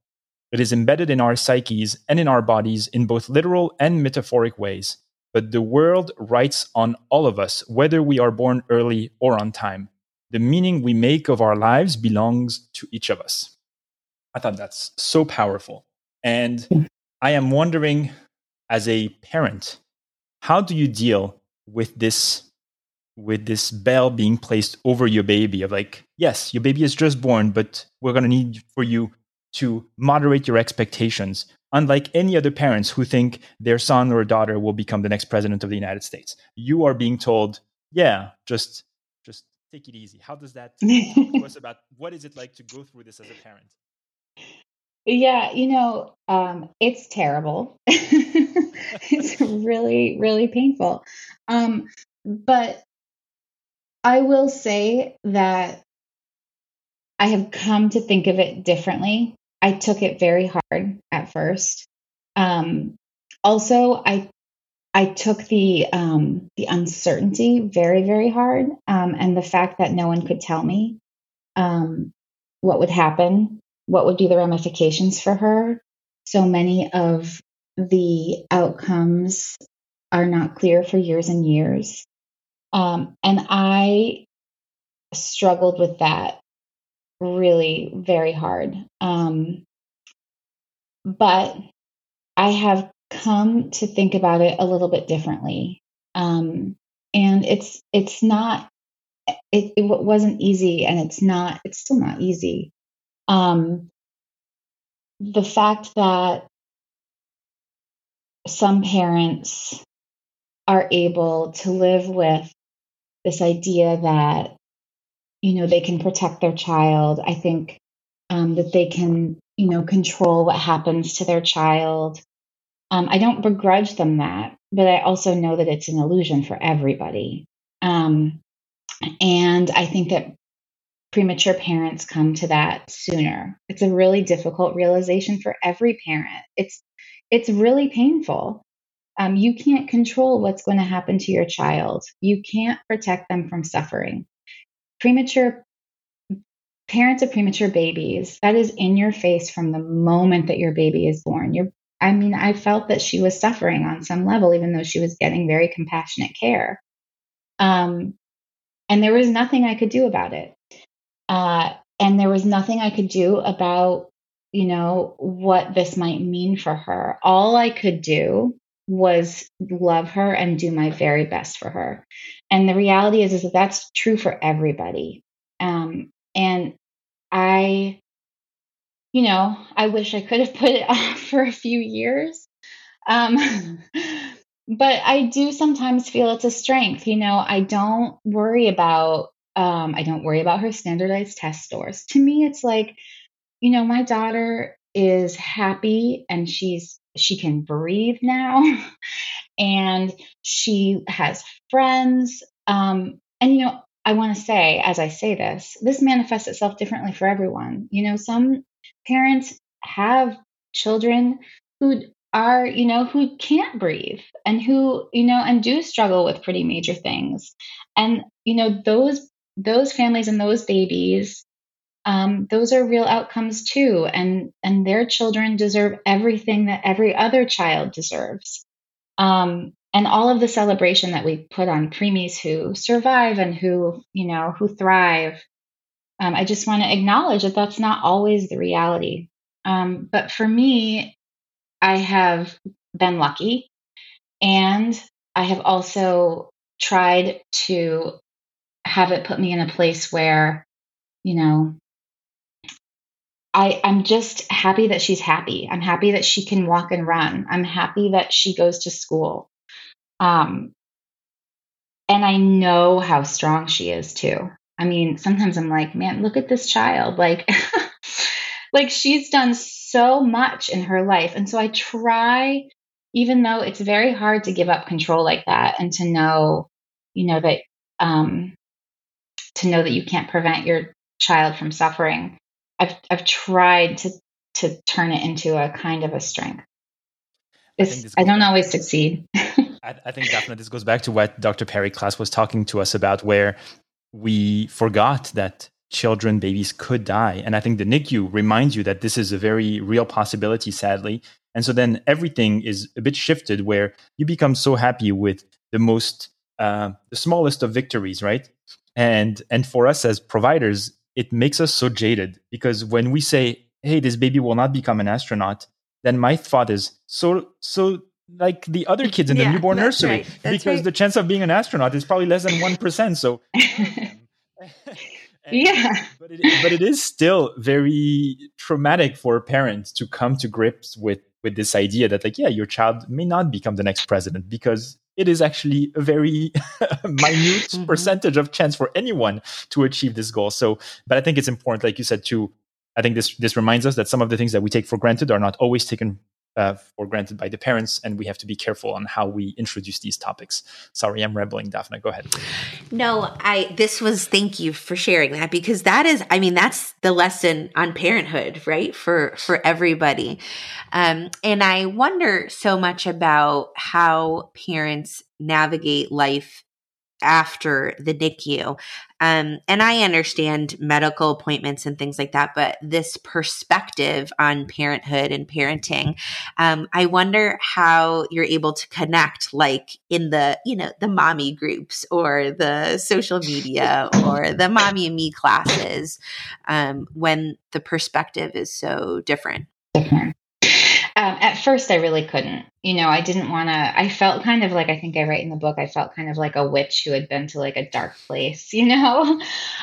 B: It is embedded in our psyches and in our bodies in both literal and metaphoric ways. But the world writes on all of us, whether we are born early or on time. The meaning we make of our lives belongs to each of us. I thought that's so powerful. And I am wondering, as a parent, how do you deal with this with this bell being placed over your baby of like, yes, your baby is just born, but we're going to need for you to moderate your expectations. Unlike any other parents who think their son or daughter will become the next president of the United States, you are being told, yeah, just just take it easy. How does that talk to us about what is it like to go through this as a parent?
C: Yeah, you know, um, it's terrible. it's really, really painful. Um, but I will say that I have come to think of it differently. I took it very hard at first. Um, also, I I took the um, the uncertainty very very hard, um, and the fact that no one could tell me um, what would happen, what would be the ramifications for her. So many of the outcomes are not clear for years and years. Um, and I struggled with that really very hard. Um, but I have come to think about it a little bit differently. Um, and it's it's not it, it wasn't easy and it's not it's still not easy um, the fact that some parents are able to live with this idea that you know they can protect their child. I think um, that they can you know control what happens to their child. Um, i don't begrudge them that but i also know that it's an illusion for everybody. Um, and i think that premature parents come to that sooner. It's a really difficult realization for every parent. It's it's really painful um, you can't control what's going to happen to your child. You can't protect them from suffering. Premature parents of premature babies, that is in your face from the moment that your baby is born. I mean, I felt that she was suffering on some level, even though she was getting very compassionate care. Um, and there was nothing I could do about it. Uh, and there was nothing I could do about, you know, what this might mean for her. All I could do was love her and do my very best for her. And the reality is, is that that's true for everybody. Um, and I, you know, I wish I could have put it off for a few years. Um, but I do sometimes feel it's a strength. You know, I don't worry about, um, I don't worry about her standardized test scores. To me, it's like, you know, my daughter is happy and she's she can breathe now and she has friends. Um, and, you know, I want to say, as I say this, this manifests itself differently for everyone. You know, some parents have children who are, you know, who can't breathe and who, you know, and do struggle with pretty major things. And, you know, those those families and those babies um, those are real outcomes too and and their children deserve everything that every other child deserves. Um, and all of the celebration that we put on preemies who survive and who you know who thrive um, i just want to acknowledge that that's not always the reality. Um, but for me i have been lucky and i have also tried to have it put me in a place where you know I, I'm just happy that she's happy. I'm happy that she can walk and run. I'm happy that she goes to school. Um, and I know how strong she is too. I mean, sometimes I'm like, man, look at this child. Like, like she's done so much in her life. And so I try, even though it's very hard to give up control like that and to know, you know, that, um, to know that you can't prevent your child from suffering. I've I've tried to to turn it into a kind of a strength. It's, I, I don't always succeed.
B: I, I, think definitely this goes back to what Dr. Perri Klass was talking to us about, where we forgot that children, babies could die. And I think the NICU reminds you that this is a very real possibility, sadly. And so then everything is a bit shifted where you become so happy with the most, uh, the smallest of victories, right? And and for us as providers, it makes us so jaded because when we say, hey, this baby will not become an astronaut, then my thought is so, so like the other kids in the yeah, newborn nursery right. because right. the chance of being an astronaut is probably less than 1%. So,
C: yeah
B: but it, but it is still very traumatic for a parent to come to grips with with this idea that like yeah your child may not become the next president because it is actually a very minute mm-hmm. percentage of chance for anyone to achieve this goal. So, but I think it's important, like you said, to I think this this reminds us that some of the things that we take for granted are not always taken uh, for granted by the parents, and we have to be careful on how we introduce these topics. Sorry, I'm rambling, Daphna. Go ahead.
A: No, I. This was thank you for sharing that because that is, I mean, that's the lesson on parenthood, right? For for everybody, um, and I wonder so much about how parents navigate life after the NICU. Um, and I understand medical appointments and things like that, but this perspective on parenthood and parenting, um, I wonder how you're able to connect, like in the you know the mommy groups or the social media or the mommy and me classes, um, when the perspective is so different.
C: Different. Um, at first, I really couldn't. You know, I didn't want to. I felt kind of like I think I write in the book. I felt kind of like a witch who had been to like a dark place. You know,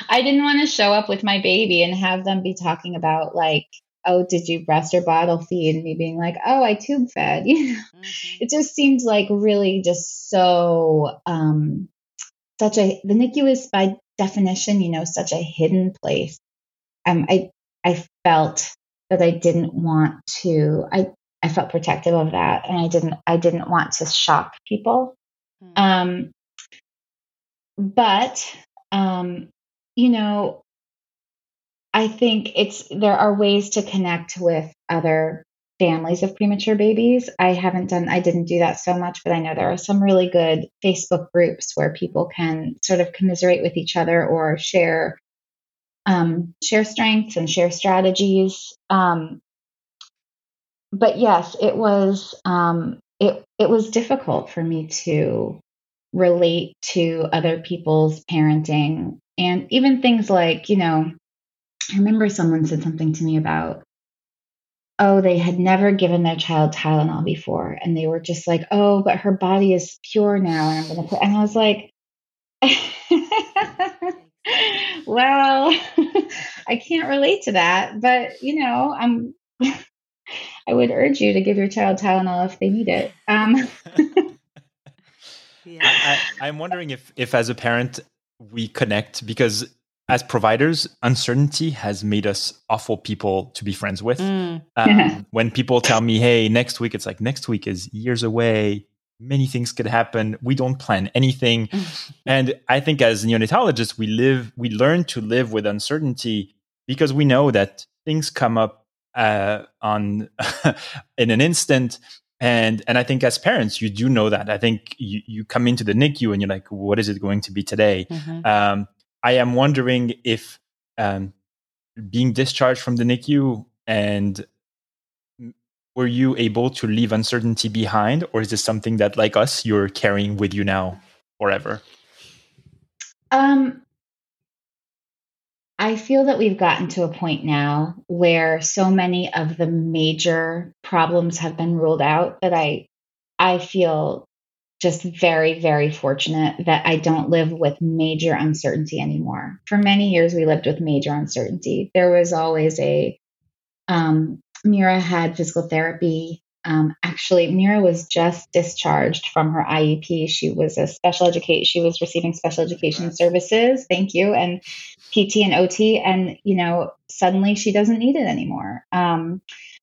C: I didn't want to show up with my baby and have them be talking about like, oh, did you breast or bottle feed? And me being like, oh, I tube fed. You know, mm-hmm. it just seemed like really just so um, such a the NICU is by definition, you know, such a hidden place. Um, I I felt that I didn't want to. I I felt protective of that, and I didn't I didn't want to shock people. Mm-hmm. Um, but um, you know, I think it's there are ways to connect with other families of premature babies. I haven't done I didn't do that so much, but I know there are some really good Facebook groups where people can sort of commiserate with each other or share um, share strengths and share strategies. Um, but yes, it was um, it it was difficult for me to relate to other people's parenting and even things like you know I remember someone said something to me about oh they had never given their child Tylenol before and they were just like oh but her body is pure now and I'm gonna put and I was like well I can't relate to that but you know I'm I would urge you to give your child Tylenol if they need it. Um.
B: yeah. I, am wondering if, if as a parent we connect because as providers, uncertainty has made us awful people to be friends with. Mm. Um, when people tell me, "Hey, next week," it's like next week is years away. Many things could happen. We don't plan anything, and I think as neonatologists, we live, we learn to live with uncertainty because we know that things come up uh, on in an instant. And and i think as parents you do know that. I think you, you come into the nicu and you're like what is it going to be today? Mm-hmm. um, i am wondering if um, being discharged from the nicu and were you able to leave uncertainty behind or is this something that like us you're carrying with you now forever?
C: Um I feel that we've gotten to a point now where so many of the major problems have been ruled out that I I feel just very very fortunate that I don't live with major uncertainty anymore. For many years we lived with major uncertainty. There was always a um, Mira had physical therapy um, actually, Mira was just discharged from her IEP. She was a special educate. She was receiving special education services. Thank you, and PT and OT, and you know, suddenly she doesn't need it anymore. Um,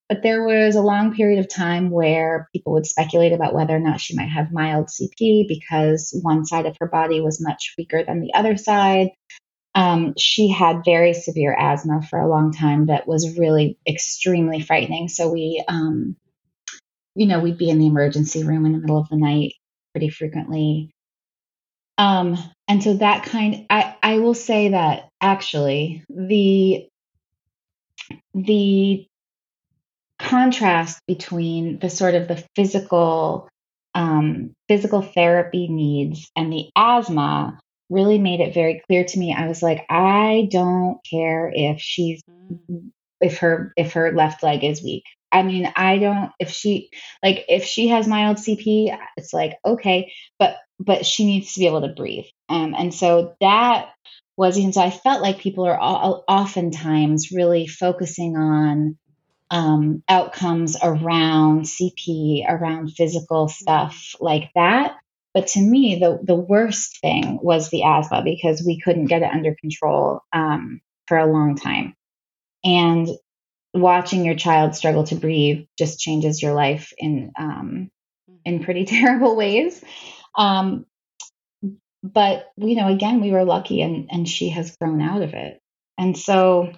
C: but there was a long period of time where people would speculate about whether or not she might have mild CP because one side of her body was much weaker than the other side. Um, she had very severe asthma for a long time that was really extremely frightening. So we um, you know, we'd be in the emergency room in the middle of the night pretty frequently. Um, and so that kind I, I will say that actually the the contrast between the sort of the physical um, physical therapy needs and the asthma really made it very clear to me. I was like, I don't care if she's if her if her left leg is weak. I mean, I don't if she like if she has mild CP, it's like okay, but but she needs to be able to breathe. Um, and so that was and so I felt like people are all, oftentimes really focusing on um, outcomes around CP, around physical stuff like that. But to me, the the worst thing was the asthma because we couldn't get it under control um, for a long time. And watching your child struggle to breathe just changes your life in um, in pretty terrible ways. Um, but you know, again, we were lucky, and and she has grown out of it. And so,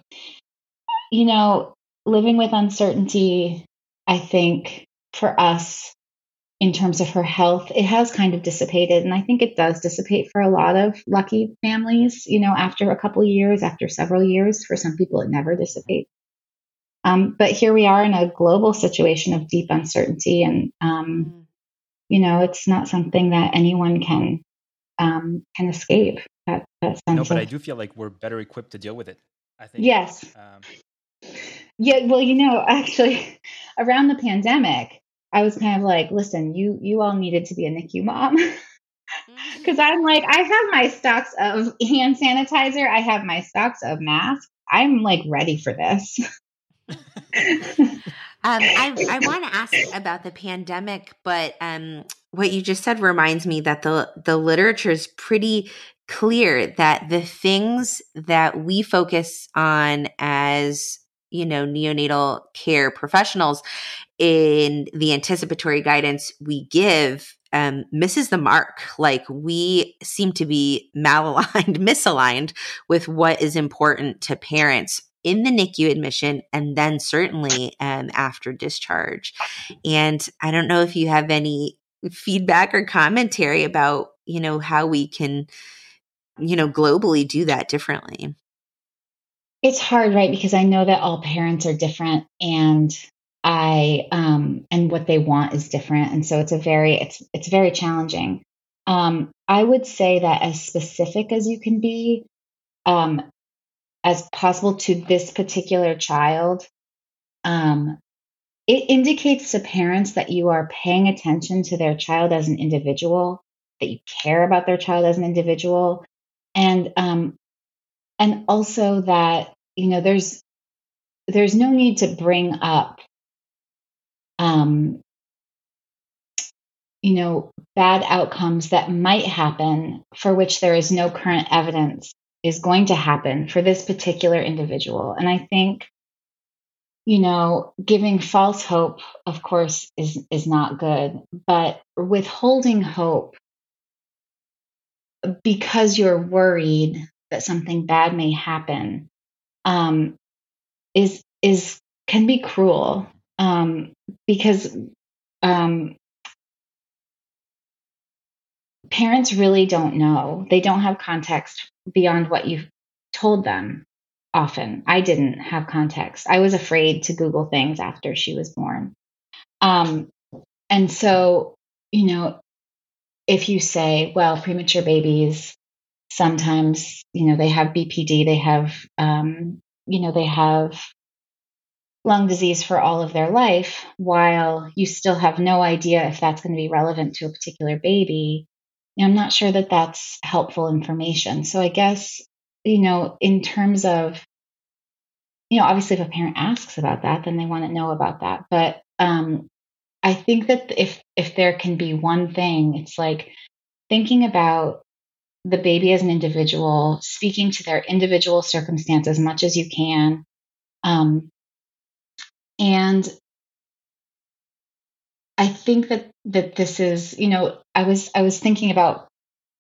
C: you know, living with uncertainty, I think for us, in terms of her health, it has kind of dissipated, and I think it does dissipate for a lot of lucky families. You know, after a couple years, after several years, for some people, it never dissipates. Um, but here we are in a global situation of deep uncertainty, and um, mm. You know, it's not something that anyone can um, can escape. That, that sense
B: no, but
C: of,
B: I do feel like we're better equipped to deal with it. I think.
C: Yes. Um, Yeah, well, you know, actually, around the pandemic, I was kind of like, listen, you you all needed to be a NICU mom. Because I'm like, I have my stocks of hand sanitizer, I have my stocks of masks. I'm like ready for this.
A: Um, I, I want to ask about the pandemic, but um, what you just said reminds me that the the literature is pretty clear that the things that we focus on as you know neonatal care professionals in the anticipatory guidance we give um, misses the mark. Like we seem to be malaligned, misaligned with what is important to parents in the NICU admission and then certainly um, after discharge. And I don't know if you have any feedback or commentary about, you know, how we can, you know, globally do that differently.
C: It's hard, right? Because I know that all parents are different and I um and what they want is different. And so it's a very it's it's very challenging. Um, I would say that as specific as you can be, um, as possible to this particular child, um, it indicates to parents that you are paying attention to their child as an individual, that you care about their child as an individual, and um, and also that you know there's there's no need to bring up um, you know bad outcomes that might happen for which there is no current evidence is going to happen for this particular individual. And I think, you know, giving false hope, of course, is, is not good, but withholding hope because you're worried that something bad may happen um, is is can be cruel um, because um, parents really don't know. They don't have context beyond what you've told them often. I didn't have context. I was afraid to Google things after she was born. Um, and so, you know, if you say, well, premature babies, sometimes, you know, they have BPD, they have, um, you know, they have lung disease for all of their life, while you still have no idea if that's going to be relevant to a particular baby, I'm not sure that that's helpful information. So I guess, you know, in terms of, you know, obviously if a parent asks about that, then they want to know about that. But um, I think that if if there can be one thing, it's like thinking about the baby as an individual, speaking to their individual circumstance as much as you can, um, and I think that that this is, you know, I was I was thinking about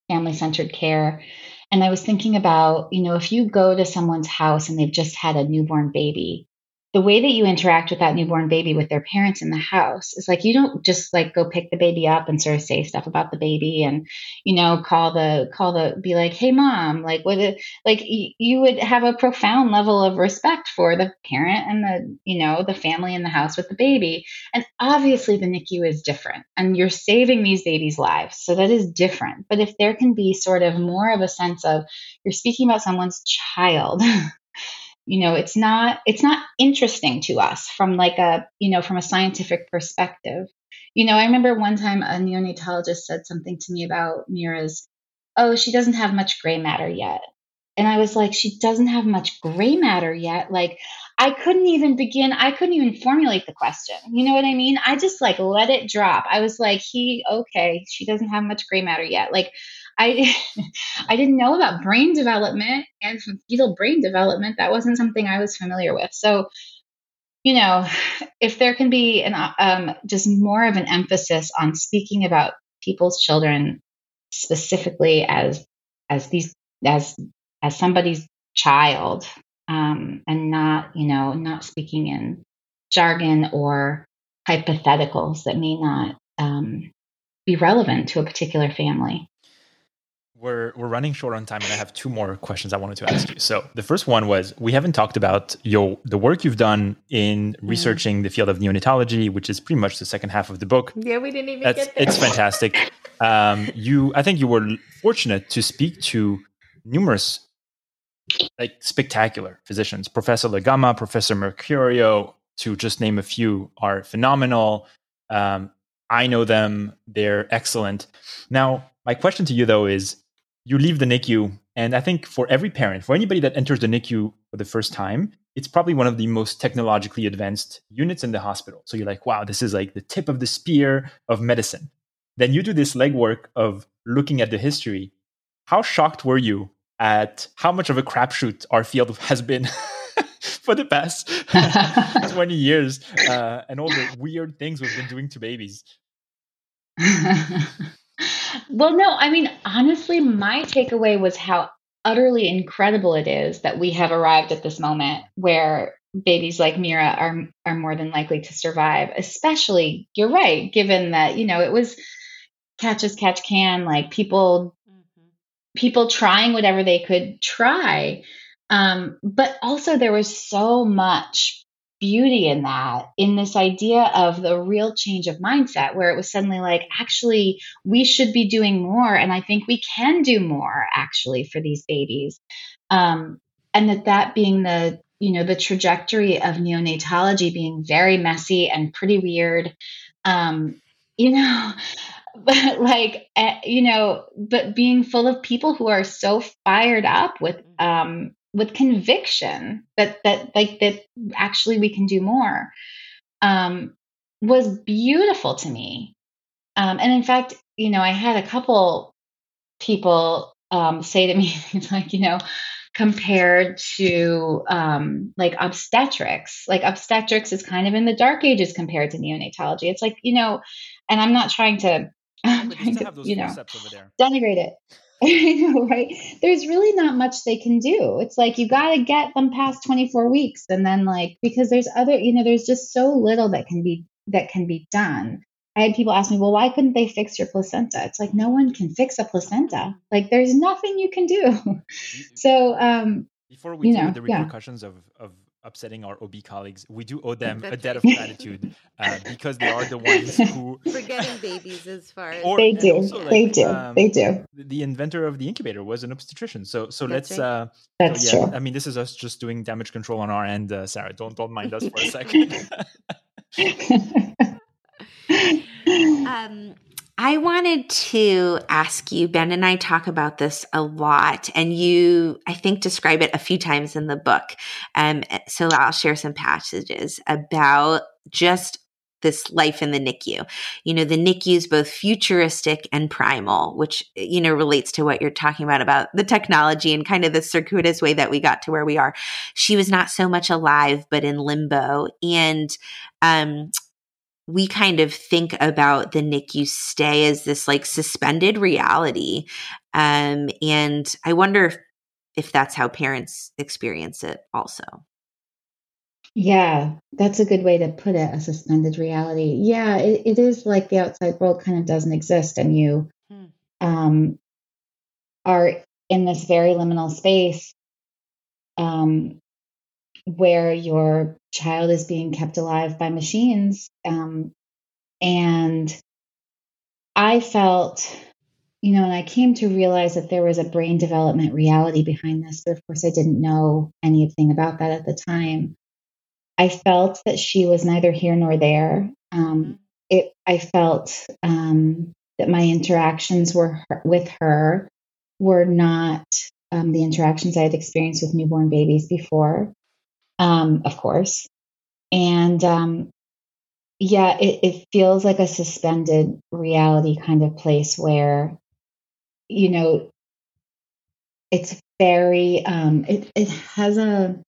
C: family centered care and I was thinking about, you know, if you go to someone's house and they've just had a newborn baby, the way that you interact with that newborn baby with their parents in the house is like you don't just like go pick the baby up and sort of say stuff about the baby and you know call the call the be like hey mom like what it, like y- you would have a profound level of respect for the parent and the you know the family in the house with the baby. And obviously the NICU is different and you're saving these babies lives so that is different. But if there can be sort of more of a sense of you're speaking about someone's child you know it's not it's not interesting to us from like a you know from a scientific perspective. You know i remember one time a neonatologist said something to me about mira's oh she doesn't have much gray matter yet. And i was like she doesn't have much gray matter yet? Like i couldn't even begin i couldn't even formulate the question. You know what i mean? I just like let it drop. I was like he okay she doesn't have much gray matter yet. Like I I didn't know about brain development and fetal brain development. That wasn't something I was familiar with. So, you know, if there can be an um, just more of an emphasis on speaking about people's children specifically as as these as as somebody's child um, and not you know not speaking in jargon or hypotheticals that may not um, be relevant to a particular family
B: we're we're running short on time, and I have two more questions I wanted to ask you. So the first one was we haven't talked about your the work you've done in mm. researching the field of neonatology, which is pretty much the second half of the book.
A: Yeah, we didn't even That's, get
B: there. It's fantastic. Um, you, I think you were fortunate to speak to numerous like spectacular physicians. Professor La Gamma, Professor Mercurio, to just name a few, are phenomenal. Um, I know them; they're excellent. Now, my question to you though is: you leave the NICU, and I think for every parent, for anybody that enters the NICU for the first time, it's probably one of the most technologically advanced units in the hospital. So you're like, wow, this is like the tip of the spear of medicine. Then you do this legwork of looking at the history. How shocked were you at how much of a crapshoot our field has been for the past 20 years uh, and all the weird things we've been doing to babies?
C: Well, no, I mean, honestly, my takeaway was how utterly incredible it is that we have arrived at this moment where babies like Mira are are more than likely to survive. Especially, you're right, given that you know it was catch as catch can, like people mm-hmm. people trying whatever they could try. Um, but also there was so much beauty in that, in this idea of the real change of mindset, where it was suddenly like, actually, we should be doing more. And I think we can do more actually for these babies. Um, and that that being the you know the trajectory of neonatology being very messy and pretty weird um you know but like uh, you know but being full of people who are so fired up with um with conviction that that like that actually we can do more um, was beautiful to me. Um, and in fact, you know, I had a couple people um, say to me things like, you know, compared to um, like obstetrics, like obstetrics is kind of in the dark ages compared to neonatology. It's like, you know, and I'm not trying to, I'm trying to you know, denigrate it. know, right? There's really not much they can do. It's like you got to get them past 24 weeks, and then like because there's other, you know, there's just so little that can be that can be done. I had people ask me, well, why couldn't they fix your placenta? It's like no one can fix a placenta. Like there's nothing you can do. so um,
B: before we you know, the repercussions yeah. of of upsetting our OB colleagues, we do owe them a debt of gratitude uh, because they are the ones who
A: forgetting babies as far as
C: or, they do. Also, like, they do. Um, they do.
B: The inventor of the incubator was an obstetrician. So so
C: That's
B: let's. Right. Uh,
C: That's
B: so, yeah,
C: true.
B: I mean, this is us just doing damage control on our end, uh, Sarah. Don't don't mind us for a second.
A: um, I wanted to ask you, Ben and I talk about this a lot, and you, I think, describe it a few times in the book. Um, so I'll share some passages about just this life in the NICU. You know, the NICU is both futuristic and primal, which, you know, relates to what you're talking about, about the technology and kind of the circuitous way that we got to where we are. She was not so much alive, but in limbo. And, um, we kind of think about the NICU stay as this like suspended reality. Um, and I wonder if, if that's how parents experience it also.
C: Yeah, that's a good way to put it a suspended reality. Yeah, it, it is like the outside world kind of doesn't exist, and you hmm. um, are in this very liminal space um, where your child is being kept alive by machines. Um, and I felt, you know, and I came to realize that there was a brain development reality behind this, but of course I didn't know anything about that at the time. I felt that she was neither here nor there. Um, it, I felt um, that my interactions were with her were not um, the interactions I had experienced with newborn babies before um, of course. And um, yeah, it, it feels like a suspended reality kind of place where, you know, it's very, um, it, it has a,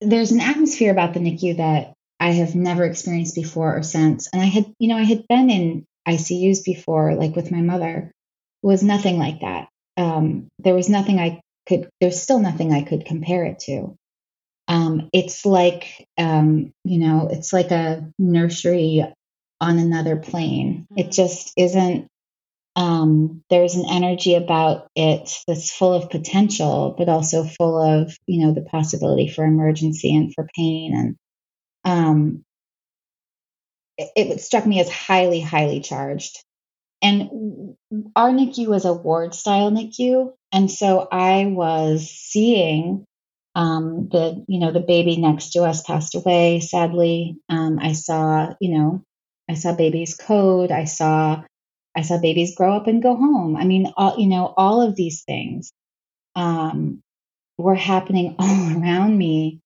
C: there's an atmosphere about the NICU that I have never experienced before or since. And I had, you know, I had been in ICUs before, like with my mother, it was nothing like that. Um, there was nothing I could there's still nothing I could compare it to. Um, it's like um, you know, it's like a nursery on another plane. Mm-hmm. It just isn't um, there's an energy about it that's full of potential, but also full of, you know, the possibility for emergency and for pain. And um, it, it struck me as highly, highly charged. And our NICU was a ward style NICU. And so I was seeing um, the, you know, the baby next to us passed away, sadly. Um, I saw, you know, I saw babies code. I saw, I saw babies grow up and go home. I mean, all, you know, all of these things um, were happening all around me.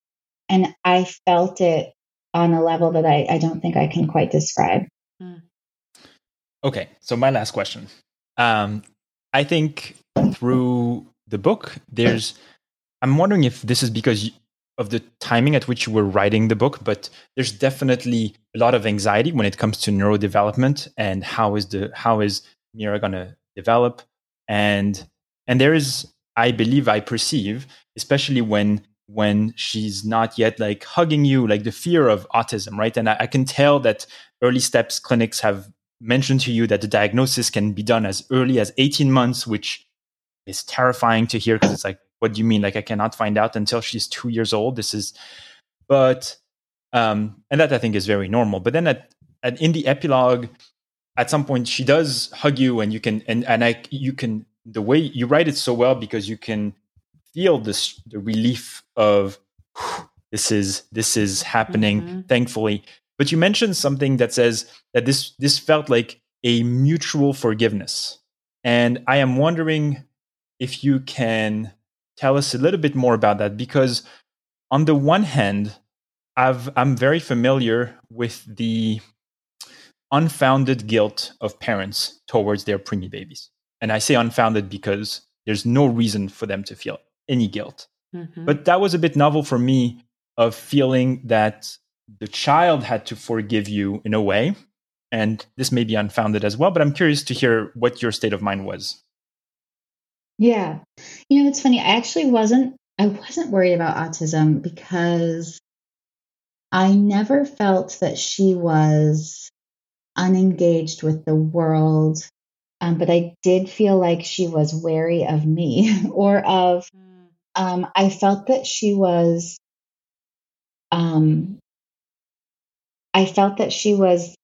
C: And I felt it on a level that I, I don't think I can quite describe. Mm.
B: Okay, so my last question. Um, I think through the book, there's. I'm wondering if this is because of the timing at which you were writing the book, but there's definitely a lot of anxiety when it comes to neurodevelopment and how is the how is Mira to develop, and and there is, I believe, I perceive, especially when when she's not yet like hugging you, like the fear of autism, right? And I, I can tell that early steps clinics have mentioned to you that the diagnosis can be done as early as 18 months, which is terrifying to hear because it's like, what do you mean? Like, I cannot find out until she's two years old. This is, but, um, and that I think is very normal. But then at, at in the epilogue, at some point she does hug you and you can, and, and I, you can, the way you write it so well because you can feel this, the relief of, this is this is happening mm-hmm. thankfully but you mentioned something that says that this this felt like a mutual forgiveness. And I am wondering if you can tell us a little bit more about that because on the one hand, I've, I'm very familiar with the unfounded guilt of parents towards their preemie babies. And I say unfounded because there's no reason for them to feel any guilt. Mm-hmm. But that was a bit novel for me of feeling that the child had to forgive you in a way. And this may be unfounded as well, but I'm curious to hear what your state of mind was.
C: Yeah. You know, it's funny. I actually wasn't I wasn't worried about autism because I never felt that she was unengaged with the world. Um, but I did feel like she was wary of me or of, hmm. um, I felt that she was um, I felt that she was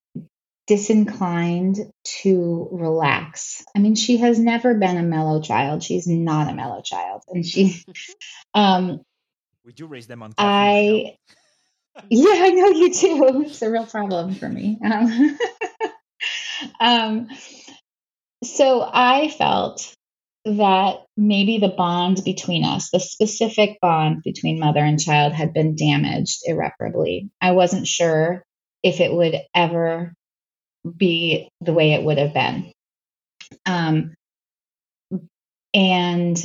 C: disinclined to relax. I mean, she has never been a mellow child. She's not a mellow child. And she um
B: we do raise them on
C: I Yeah, I know you do. It's a real problem for me. Um, um so I felt that maybe the bond between us, the specific bond between mother and child, had been damaged irreparably. I wasn't sure if it would ever be the way it would have been. Um, and,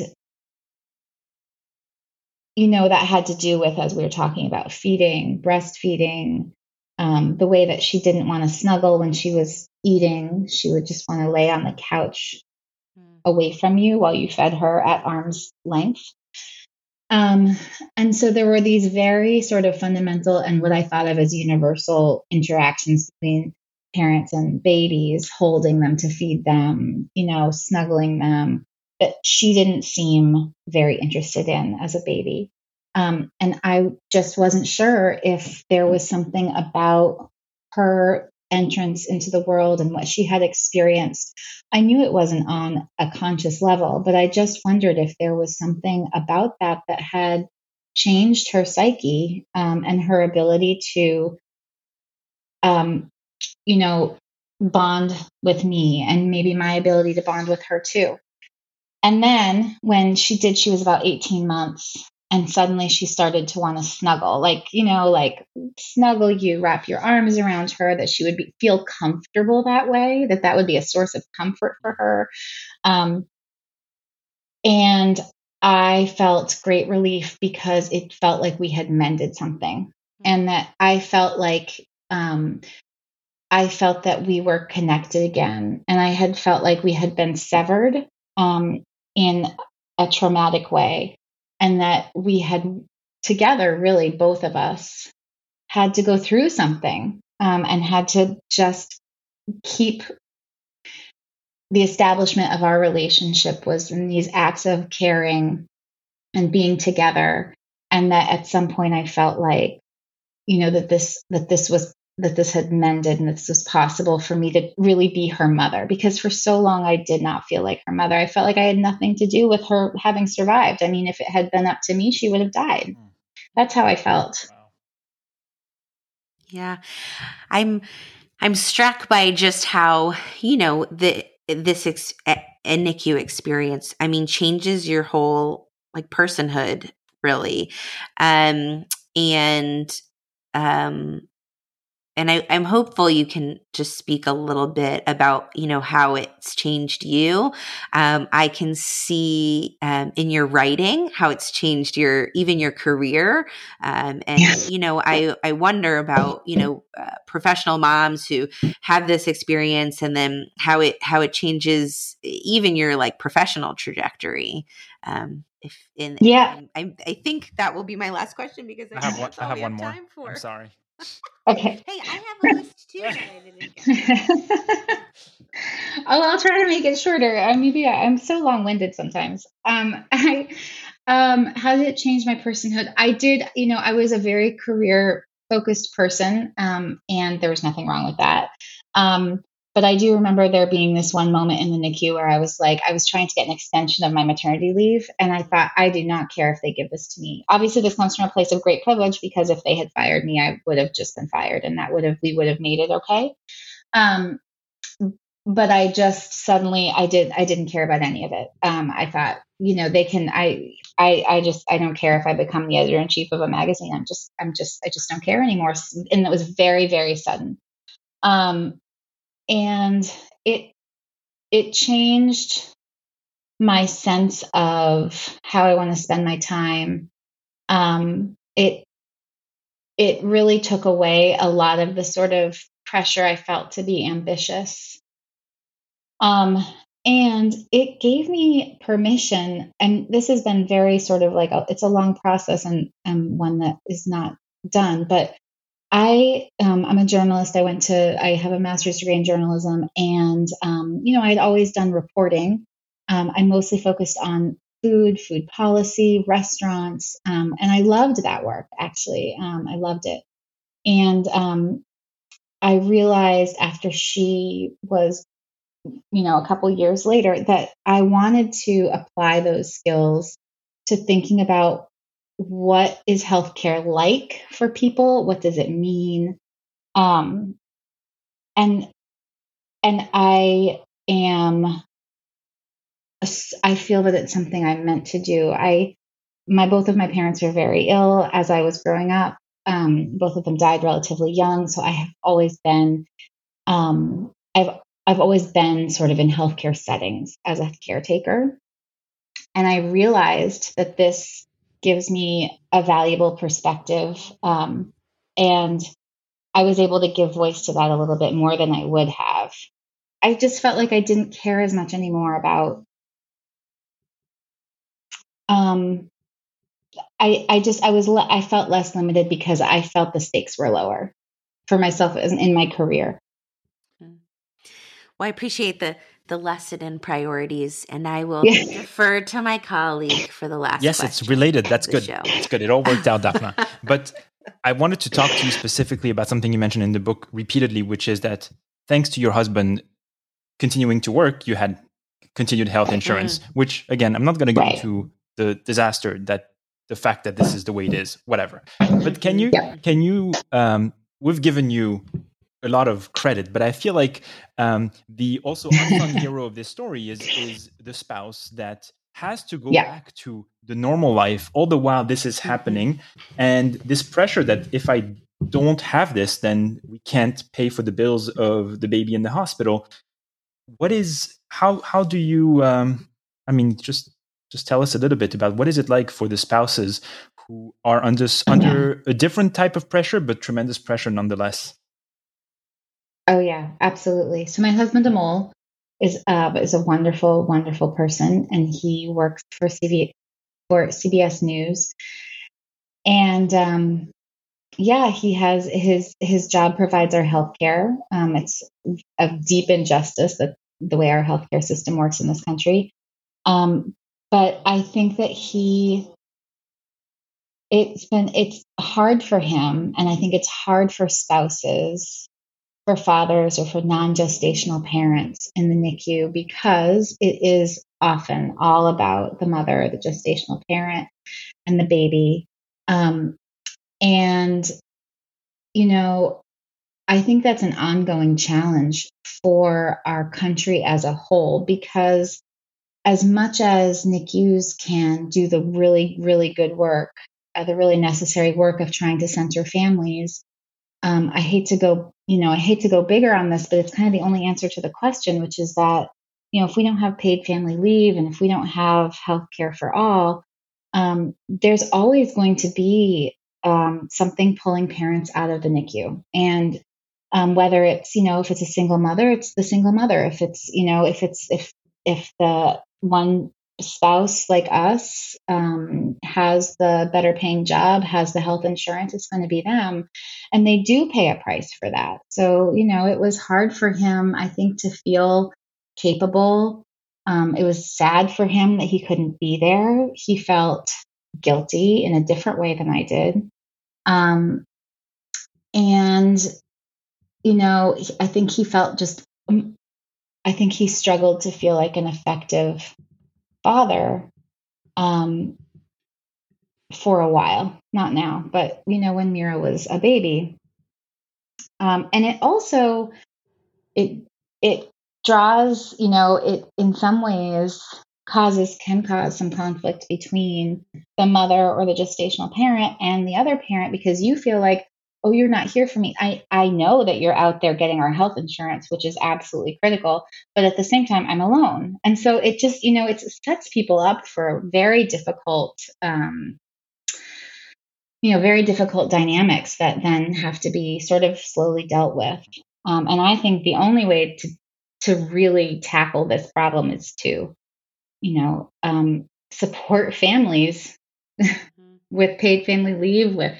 C: you know, that had to do with, as we were talking about, feeding, breastfeeding, um, the way that she didn't want to snuggle when she was eating. She would just want to lay on the couch hmm. away from you while you fed her at arm's length. Um, and so there were these very sort of fundamental and what I thought of as universal interactions between parents and babies, holding them to feed them, you know, snuggling them, that she didn't seem very interested in as a baby. Um, and I just wasn't sure if there was something about her entrance into the world and what she had experienced. I knew it wasn't on a conscious level, but I just wondered if there was something about that that had changed her psyche um, and her ability to, um, you know, bond with me and maybe my ability to bond with her too. And then when she did, she was about 18 months and suddenly she started to want to snuggle like you know like snuggle you wrap your arms around her that she would be, feel comfortable that way that that would be a source of comfort for her. Um, and i felt great relief because it felt like we had mended something and that i felt like um, i felt that we were connected again and i had felt like we had been severed um, in a traumatic way and that we had together, really, both of us had to go through something um, and had to just keep the establishment of our relationship was in these acts of caring and being together and that at some point i felt like you know that this that this was that this had mended and this was possible for me to really be her mother because for so long I did not feel like her mother. I felt like I had nothing to do with her having survived. I mean, if it had been up to me, she would have died. Hmm. That's how I felt.
A: Yeah. I'm I'm struck by just how, you know, the this ex- a NICU experience, I mean, changes your whole like personhood really. Um and um and I, am hopeful you can just speak a little bit about you know how it's changed you um, i can see um, in your writing how it's changed your even your career um, and yes. you know i i wonder about you know uh, professional moms who have this experience and then how it how it changes even your like professional trajectory um, if in
C: yeah
A: I, I think that will be my last question because
B: I have one, I have one more. I'm sorry.
C: Okay.
A: hey, I have a list too. oh,
C: I'll try to make it shorter. Uh, maybe I, am so long-winded sometimes. Um, I, um, how did it change my personhood? I did. You know, I was a very career-focused person, um, and there was nothing wrong with that. Um, but I do remember there being this one moment in the NICU where I was like, I was trying to get an extension of my maternity leave. And I thought, I do not care if they give this to me. Obviously, this comes from a place of great privilege because if they had fired me, I would have just been fired and that would have, we would have made it okay. Um, but I just suddenly, I did, I didn't care about any of it. Um, I thought, you know, they can, I, I, I just, I don't care if I become the editor in chief of a magazine. I'm just, I'm just, I just don't care anymore. And it was very, very sudden. Um, and it it changed my sense of how I want to spend my time. Um, it it really took away a lot of the sort of pressure I felt to be ambitious. Um, and it gave me permission, and this has been very sort of like a, it's a long process and, and one that is not done, but I um, I'm a journalist. I went to I have a master's degree in journalism, and um, you know I had always done reporting. Um, I mostly focused on food, food policy, restaurants, um, and I loved that work. Actually, um, I loved it. And um, I realized after she was, you know, a couple years later, that I wanted to apply those skills to thinking about what is healthcare like for people? What does it mean? Um, and and I am I feel that it's something I'm meant to do. I my both of my parents were very ill as I was growing up. Um, both of them died relatively young, so I have always been um, I've I've always been sort of in healthcare settings as a caretaker. And I realized that this gives me a valuable perspective. Um, and I was able to give voice to that a little bit more than I would have. I just felt like I didn't care as much anymore about. Um, I I just I was I felt less limited because I felt the stakes were lower for myself in my career.
A: Well, I appreciate the the lesson in priorities, and I will yeah. defer to my colleague for the last.
B: Yes, it's related. That's good. Show. It's good. It all worked out, Daphna. but I wanted to talk to you specifically about something you mentioned in the book repeatedly, which is that thanks to your husband continuing to work, you had continued health insurance. Mm-hmm. Which, again, I'm not going to go right. into the disaster that the fact that this is the way it is, whatever. But can you yeah. can you um, we've given you a lot of credit, but I feel like um, the also unsung hero of this story is is the spouse that has to go yeah. back to the normal life all the while this is mm-hmm. happening, and this pressure that if I don't have this, then we can't pay for the bills of the baby in the hospital. What is how how do you? Um, I mean, just just tell us a little bit about what is it like for the spouses who are under under a different type of pressure, but tremendous pressure nonetheless.
C: Oh yeah, absolutely. So my husband Amol is uh, is a wonderful, wonderful person, and he works for CV for CBS News, and um, yeah, he has his his job provides our healthcare. Um, it's a deep injustice that the way our healthcare system works in this country. Um, but I think that he it's been it's hard for him and i think it's hard for spouses for fathers or for non-gestational parents in the nicu because it is often all about the mother the gestational parent and the baby. Um, and you know i think that's an ongoing challenge for our country as a whole because as much as NICUs can do the really, really good work, uh, the really necessary work of trying to center families, um, I hate to go, you know, I hate to go bigger on this, but it's kind of the only answer to the question, which is that, you know, if we don't have paid family leave and if we don't have health care for all, um, there's always going to be um, something pulling parents out of the NICU. And um, whether it's, you know, if it's a single mother, it's the single mother. If it's, you know, if it's, if, if the one spouse like us um, has the better paying job, has the health insurance, it's going to be them. And they do pay a price for that. So, you know, it was hard for him, I think, to feel capable. Um, it was sad for him that he couldn't be there. He felt guilty in a different way than I did. Um, and, you know, I think he felt just I think he struggled to feel like an effective father um, for a while. Not now, but you know when Mira was a baby. Um, and it also it it draws you know it in some ways causes can cause some conflict between the mother or the gestational parent and the other parent because you feel like oh you're not here for me. I i know that you're out there getting our health insurance which is absolutely critical but at the same time i'm alone. And so it just you know it sets people up for very difficult um you know very difficult dynamics that then have to be sort of slowly dealt with. Um, and i think the only way to to really tackle this problem is to you know um, support families mm-hmm. with paid family leave with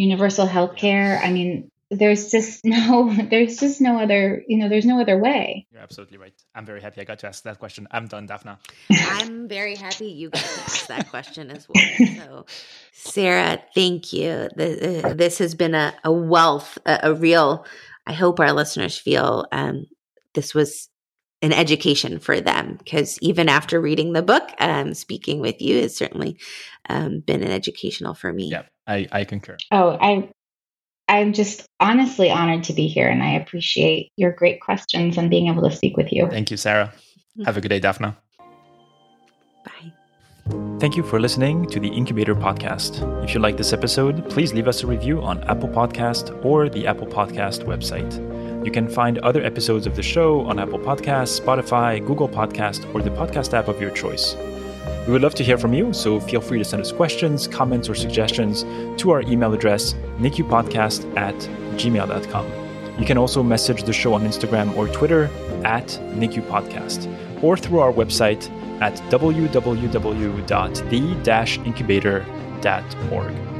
C: universal health care. I mean, there's just no there's just no other you know there's no other way.
B: You're absolutely right. I'm very happy i got to ask that question. I'm done daphna.
A: I'm very happy you got to ask that question as well. So sarah thank you. This has been a, a wealth a, a, real i hope our listeners feel um, this was an education for them because even after reading the book um, speaking with you has certainly um, been an educational for me.
B: Yeah I, I concur.
C: Oh, I I'm just honestly honored to be here and I appreciate your great questions and being able to speak with you.
B: Thank you, Sarah. Mm-hmm. Have a good day, Daphna.
A: Bye.
B: Thank you for listening to the Incubator Podcast. If you like this episode, please leave us a review on Apple Podcast or the Apple Podcast website. You can find other episodes of the show on Apple Podcasts, Spotify, Google Podcast, or the podcast app of your choice. We would love to hear from you, so feel free to send us questions, comments, or suggestions to our email address, nicupodcast at gmail.com. You can also message the show on Instagram or Twitter at nicupodcast, or through our website at www.the-incubator.org.